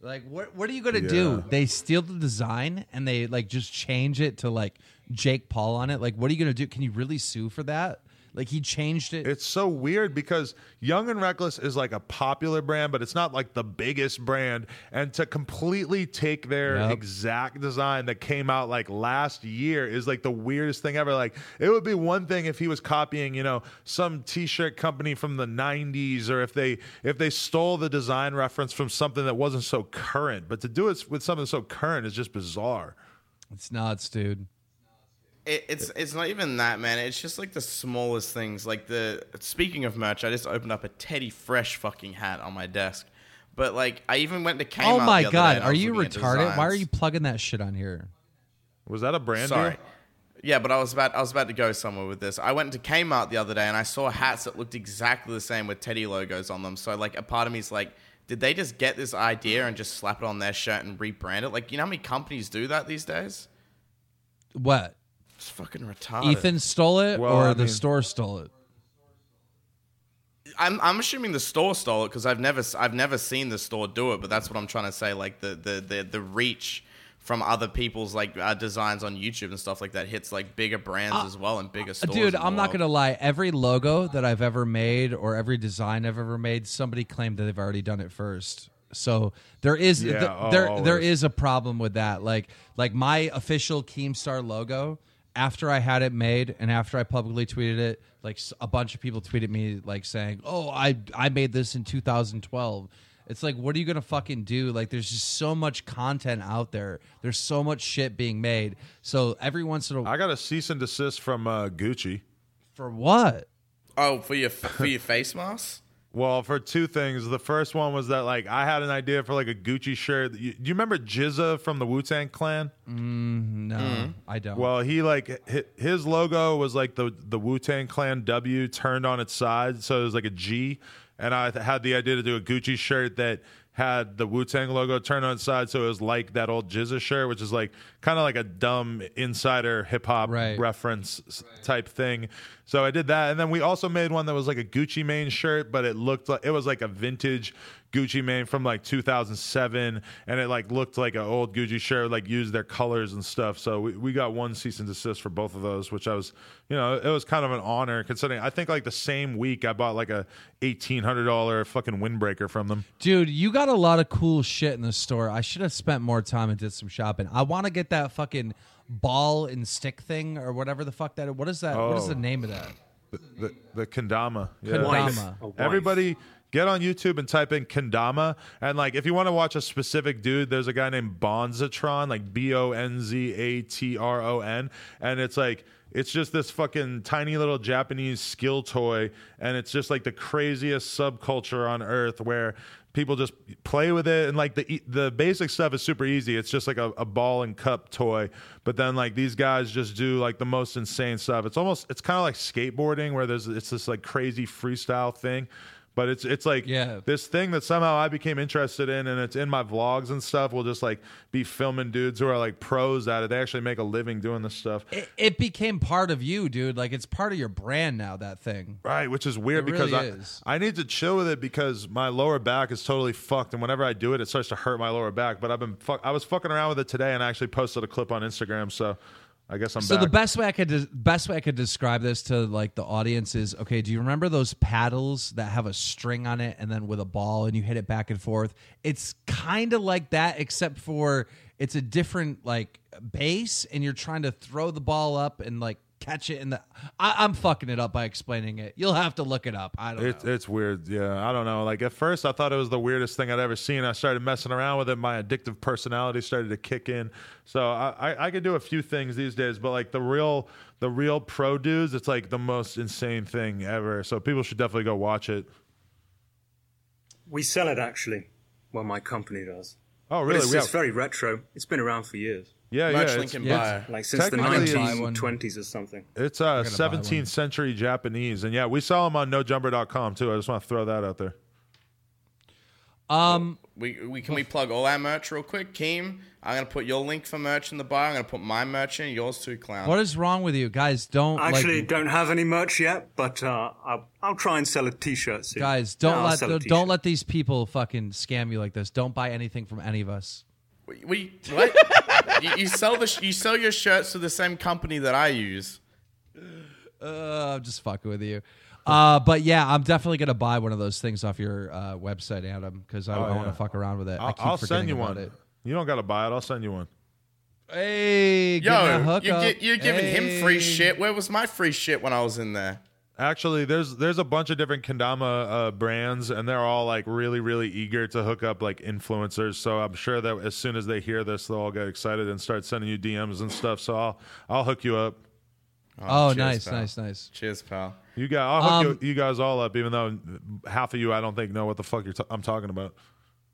Like what what are you gonna do? They steal the design and they like just change it to like Jake Paul on it. Like what are you gonna do? Can you really sue for that? Like he changed it. It's so weird because Young and Reckless is like a popular brand, but it's not like the biggest brand. And to completely take their Yep. exact design that came out like last year is like the weirdest thing ever. Like it would be one thing if he was copying, you know, some t-shirt company from the 90s or if they if they stole the design reference from something that wasn't so current. But to do it with something so current is just bizarre. it's nuts, dude. It, it's it's not even that, man. It's just like the smallest things. Like the speaking of merch, I just opened up a Teddy Fresh fucking hat on my desk. But like, I even went to Kmart. oh my the other day god, are you retarded? Why are you plugging that shit on here? Was that a brand Sorry. deal? Yeah, but I was about I was about to go somewhere with this. I went to Kmart the other day and I saw hats that looked exactly the same with Teddy logos on them. So like a part of me is like, did they just get this idea and just slap it on their shirt and rebrand it? Like, you know how many companies do that these days? What? It's fucking retarded. Ethan stole it Well, or I the mean- store stole it? I'm I'm assuming the store stole it because I've never I've never seen the store do it, but that's what I'm trying to say. Like the the the, the reach from other people's like uh, designs on YouTube and stuff like that hits like bigger brands as well and bigger stores. Uh, Dude, in the I'm not world. gonna lie. Every logo that I've ever made or every design I've ever made, somebody claimed that they've already done it first. So there is Yeah, th- oh, there there always. is a problem with that. Like like my official Keemstar logo. After I had it made and after I publicly tweeted it, like a bunch of people tweeted me like saying, "Oh, I I made this in 2012." It's like, what are you gonna fucking do? Like, there's just so much content out there. There's so much shit being made. So every once in a while, I got a cease and desist from uh, Gucci. for what? Oh, for your for your face mask. Well, for two things. The first one was that like I had an idea for like a Gucci shirt. You, do you remember GZA from the Wu Tang Clan? Mm, no, mm-hmm. I don't. Well, he like hi- his logo was like the the Wu Tang Clan W turned on its side, so it was like a G. And I th- had the idea to do a Gucci shirt that had the Wu Tang logo turned on its side, so it was like that old GZA shirt, which is like kind of like a dumb insider hip hop Right. reference s- type thing. So I did that, and then we also made one that was like a Gucci Mane shirt, but it looked like it was like a vintage Gucci Mane from like 2007, and it like looked like an old Gucci shirt, like used their colors and stuff. So we, we got one cease and desist for both of those, which I was, you know, it was kind of an honor considering. I think like the same week I bought like a eighteen hundred dollar fucking windbreaker from them. Dude, you got a lot of cool shit in the store. I should have spent more time and did some shopping. I want to get that fucking ball and stick thing or whatever the fuck that. What is that? What is Oh. the name of that? The the, the kendama. Yeah. Kendama. Wife. A wife. Everybody get on YouTube and type in Kendama. And like if you want to watch a specific dude, there's a guy named Bonzatron, like B O N Z A T R O N. And it's like it's just this fucking tiny little Japanese skill toy, and it's just like the craziest subculture on earth where people just play with it. And like the the basic stuff is super easy. It's just like a, a ball and cup toy. But then like these guys just do like the most insane stuff. It's almost it's kind of like skateboarding where there's it's this like crazy freestyle thing but it's it's like Yeah. this thing that somehow I became interested in, and it's in my vlogs and stuff. We'll just like be filming dudes who are like pros at it. They actually make a living doing this stuff, It, it became part of you, dude. Like it's part of your brand now. That thing. right? Which is weird It because really I, is. I need to chill with it because my lower back is totally fucked, and whenever I do it, it starts to hurt my lower back. But I've been fuck, I was fucking around with it today, and I actually posted a clip on Instagram. So I guess I'm So back. the best way I could des- best way I could describe this to like the audience is okay. Do you remember those paddles that have a string on it and then with a ball and you hit it back and forth? It's kind of like that, except for it's a different like base, and you're trying to throw the ball up and like catch it in the. I, I'm fucking it up by explaining it. You'll have to look it up. I don't It's know. it's weird. Yeah, I don't know. Like at first, I thought it was the weirdest thing I'd ever seen. I started messing around with it. My addictive personality started to kick in. So I, I, I could do a few things these days, but like the real the real pro dudes, it's like the most insane thing ever. So people should definitely go watch it. We sell it actually. Well, my company does. Oh, But really? it's, We it's very retro. It's been around for years. Yeah, Merch yeah. link It's, in yeah. bio. Like since the Technically, it's- Buy 1920s or something. it's uh, gonna buy one. 17th century Japanese, and yeah, we sell them on NoJumper.com too. I just want to throw that out there. Um, We, we can we plug all our merch real quick, Keem. I'm gonna put your link for merch in the bio. I'm gonna put my merch in, yours too, clown. what is wrong with you guys? Don't I actually like, don't have any merch yet, but uh, I'll, I'll try and sell a T-shirt soon. guys. Don't I'll let sell a don't let these people fucking scam you like this. Don't buy anything from any of us. We, we what? you, you sell the sh- you sell your shirts to the same company that I use. Uh, I'm just fucking with you. Uh, but yeah, I'm definitely gonna buy one of those things off your uh, website, Adam, because I, I want Oh, to fuck around with it. I I'll, keep I'll send you one. It. You don't got to buy it. I'll send you one. Hey, give me a Yo, hookup. you gi- you're giving him free shit. Where was my free shit when I was in there? Actually, there's there's a bunch of different kendama uh, brands, and they're all like really really eager to hook up like influencers. So I'm sure that as soon as they hear this, they'll all get excited and start sending you DMs and stuff. So I'll I'll hook you up. Oh, cheers, nice, pal. nice, nice. Cheers, pal. You got I'll hook Um, you, you guys all up, even though half of you I don't think know what the fuck you're t- I'm talking about.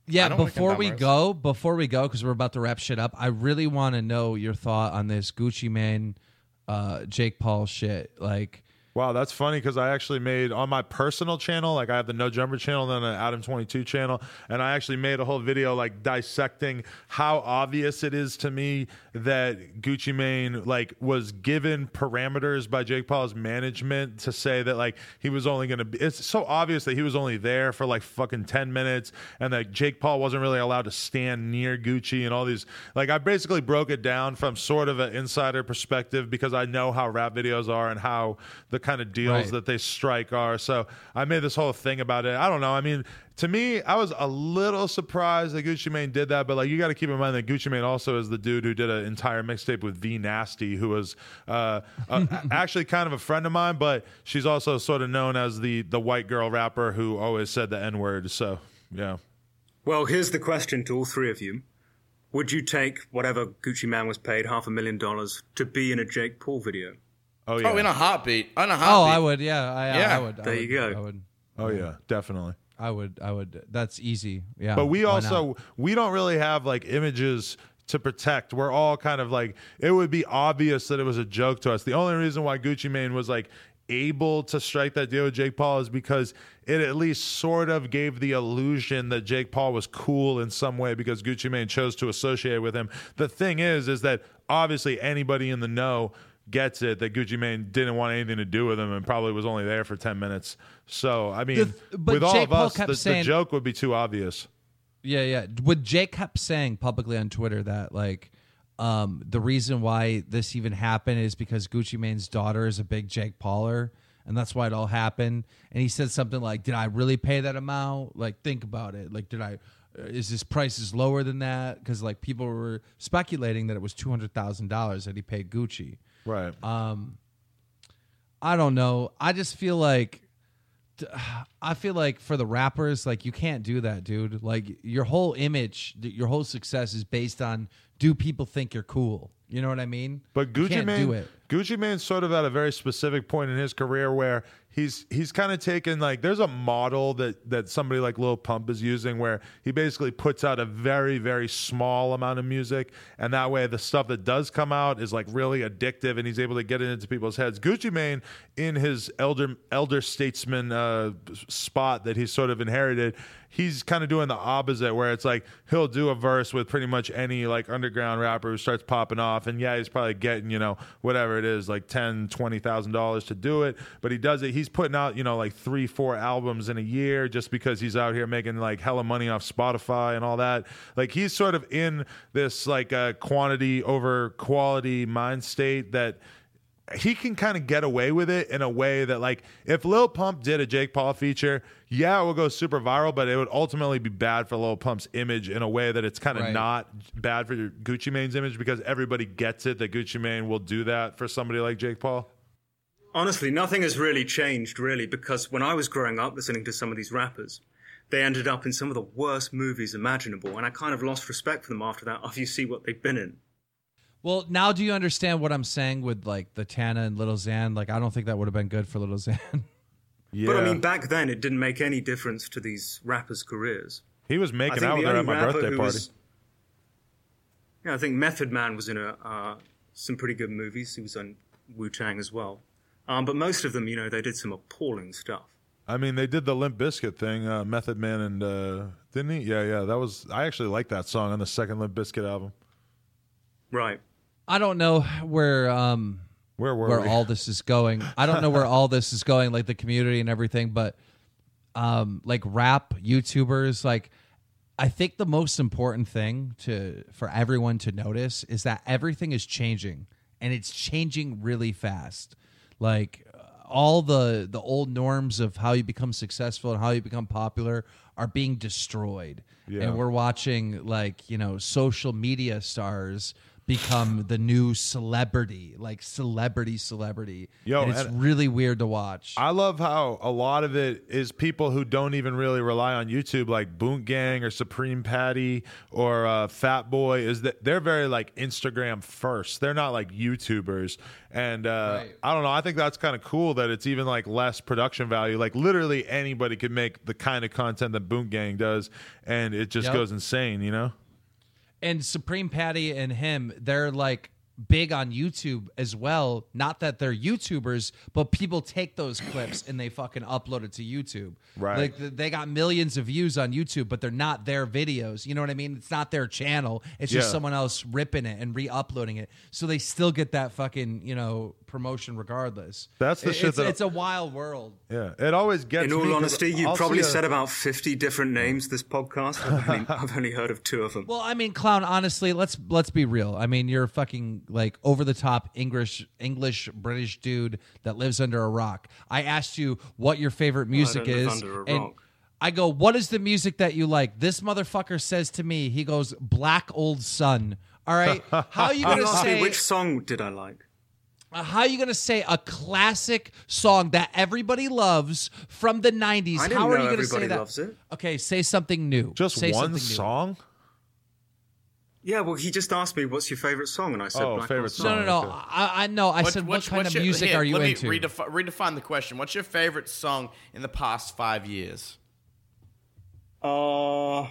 Yeah, I don't like before we go, before we go, because we're about to wrap shit up, I really want to know your thought on this Gucci Mane, uh, Jake Paul shit. Like, Wow, that's funny because I actually made on my personal channel, like I have the No Jumper channel and then an Adam Twenty Two channel, and I actually made a whole video like dissecting how obvious it is to me that Gucci Mane like was given parameters by Jake Paul's management to say that like he was only gonna be. It's so obvious that he was only there for like fucking ten minutes, and that Jake Paul wasn't really allowed to stand near Gucci and all these. Like I basically broke it down from sort of an insider perspective because I know how rap videos are and how the kind of deals Right. that they strike are. So I made this whole thing about it. I don't know. I mean, to me, I was a little surprised that Gucci Mane did that, but like you got to keep in mind that Gucci Mane also is the dude who did an entire mixtape with V Nasty, who was uh, uh, actually kind of a friend of mine, but she's also sort of known as the the white girl rapper who always said the N word. So yeah. Well, here's the question to all three of you. Would you take whatever Gucci Mane was paid, half a million dollars, to be in a Jake Paul video? Oh yeah. Oh, in a heartbeat. In a Oh. I would. Yeah, I, Yeah, I would. I there would, you go. I would. oh yeah, definitely. I would. I would. That's easy. Yeah. But we why also we don't really have like images to protect. We're all kind of like it would be obvious that it was a joke to us. The only reason why Gucci Mane was like able to strike that deal with Jake Paul is because it at least sort of gave the illusion that Jake Paul was cool in some way because Gucci Mane chose to associate with him. The thing is is that obviously anybody in the know gets it that Gucci Mane didn't want anything to do with him and probably was only there for 10 minutes. So, I mean, but with all of Paul us, the, the joke would be too obvious. Yeah, yeah. What Jake kept saying publicly on Twitter that like um the reason why this even happened is because Gucci Mane's daughter is a big Jake Pauler and that's why it all happened. And he said something like, "Did I really pay that amount? Like think about it. Like did I uh, is this price is lower than that because like people were speculating that it was $200,000 that he paid Gucci. Right. Um, I don't know. I just feel like I feel like for the rappers, like you can't do that, dude. Like your whole image, your whole success is based on do people think you're cool? You know what I mean? But Gucci can't Mane, do it. Gucci Mane's sort of at a very specific point in his career where he's he's kind of taken like there's a model that that somebody like Lil Pump is using where he basically puts out a very very small amount of music and that way the stuff that does come out is like really addictive and he's able to get it into people's heads. Gucci Mane in his elder elder statesman uh, spot that he's sort of inherited he's kind of doing the opposite where it's like he'll do a verse with pretty much any like underground rapper who starts popping off and yeah he's probably getting you know whatever it is like ten twenty thousand dollars to do it but he does it he's putting out you know like three four albums in a year just because he's out here making like hella money off spotify and all that like he's sort of in this like uh, quantity over quality mind state that he can kind of get away with it in a way that like if Lil Pump did a Jake Paul feature, yeah, it would go super viral, but it would ultimately be bad for Lil Pump's image in a way that it's kind of Right. not bad for Gucci Mane's image because everybody gets it that Gucci Mane will do that for somebody like Jake Paul. Honestly, nothing has really changed, really, because when I was growing up listening to some of these rappers, they ended up in some of the worst movies imaginable, and I kind of lost respect for them after that, after you see what they've been in. Well, now do you understand what I'm saying with like the Tana and Lil Xan? Like I don't think that would have been good for Lil Xan. Yeah, But I mean, back then, it didn't make any difference to these rappers' careers. he was making out with the her at my birthday party. was. Yeah, I think Method Man was in a, uh, some pretty good movies. He was on Wu Tang as well. Um, but most of them, you know, they did some appalling stuff. I mean, they did the Limp Bizkit thing, uh, Method Man, and uh, didn't he? Yeah, yeah. That was. I actually like that song on the second Limp Bizkit album. Right. I don't know where um Where were where we? all this is going. I don't know where all this is going, like the community and everything, but um, like rap YouTubers, like I think the most important thing to for everyone to notice is that everything is changing and it's changing really fast. Like all the the old norms of how you become successful and how you become popular are being destroyed. Yeah. And we're watching like, you know, social media stars become the new celebrity, like celebrity celebrity. Yo, and it's really weird to watch. I love how a lot of it is people who don't even really rely on YouTube, like Boonk Gang or Supreme Patty or uh, Fat Boy. Is that they're very like Instagram first. They're not like YouTubers, and uh, Right. I don't know. I think that's kind of cool that it's even like less production value. Like literally anybody could make the kind of content that Boonk Gang does, and it just Yep. goes insane. You know? And Supreme Patty and him, they're like big on YouTube as well. Not that they're YouTubers, but people take those clips and they fucking upload it to YouTube. Right. Like th- they got millions of views on YouTube, but they're not their videos. You know what I mean? It's not their channel. It's just Yeah. someone else ripping it and re-uploading it. So they still get that fucking, you know, promotion regardless. That's the It- shit it's, that- it's a wild world. Yeah. It always gets. In me all 'cause honesty, you I'll probably see a- said about 50 different names this podcast. I've only, I've only heard of two of them. Well, I mean, clown. Honestly, let's let's be real. I mean, you're a fucking like over the top English English British dude that lives under a rock. I asked you what your favorite music don't live is, under a and. I go, "What is the music that you like?" This motherfucker says to me, he goes, "Black Hole Sun." All right, how are you You gonna say? which song did I like? Uh, How are you going to say a classic song that everybody loves from the 90s? I didn't How are know you going to say that? loves it. Okay, say something new. Just say one something new. song? Yeah, well, he just asked me what's your favorite song, and I said Oh, Black favorite song." No, Sun. no, no. Okay. I, I know. I said, what kind of your- music here, are you let into? me redefi- redefine the question. What's your favorite song in the past five years? Uh,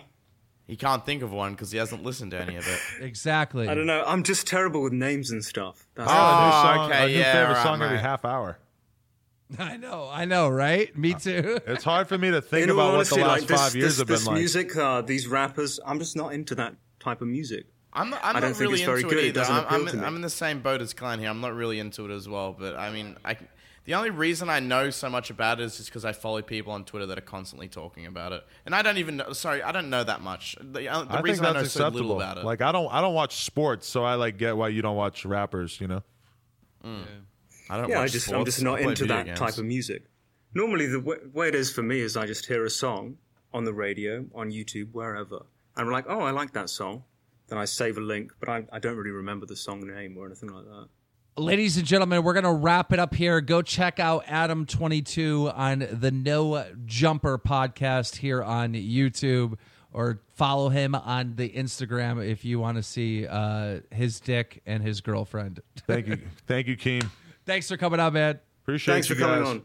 He can't think of one because he hasn't listened to any of it. exactly. I don't know. I'm just terrible with names and stuff. That's Oh, a new song, okay, a new yeah, favorite right, song every half hour. I know. I know. Right? Me too. It's hard for me to think In all about honesty, what the last like this, five years this, have been this like. music, uh, these rappers, I'm just not into that type of music. I'm not, I'm I don't not think really it's very into good. it It either. doesn't I'm, appeal I'm, to in, me. I'm in the same boat as Klein here. I'm not really into it as well. But I mean, I, the only reason I know so much about it is just because I follow people on Twitter that are constantly talking about it, and I don't even know. Sorry, I don't know that much. The, uh, the I think reason I that's know so little about it. Like I don't, I don't watch sports, so I like get why you don't watch rappers. You know, I don't. Yeah, watch I just I'm just not into that games. type of music. Normally, the way, way it is for me is I just hear a song on the radio, on YouTube, wherever, and I'm like, oh, I like that song. Then I save a link, but I, I don't really remember the song name or anything like that. Ladies and gentlemen, we're going to wrap it up here. Go check out Adam22 on the No Jumper podcast here on YouTube or follow him on the Instagram if you want to see uh, his dick and his girlfriend. thank you, thank you, Keem. Thanks for coming out, man. Appreciate Thanks you for coming guys. on.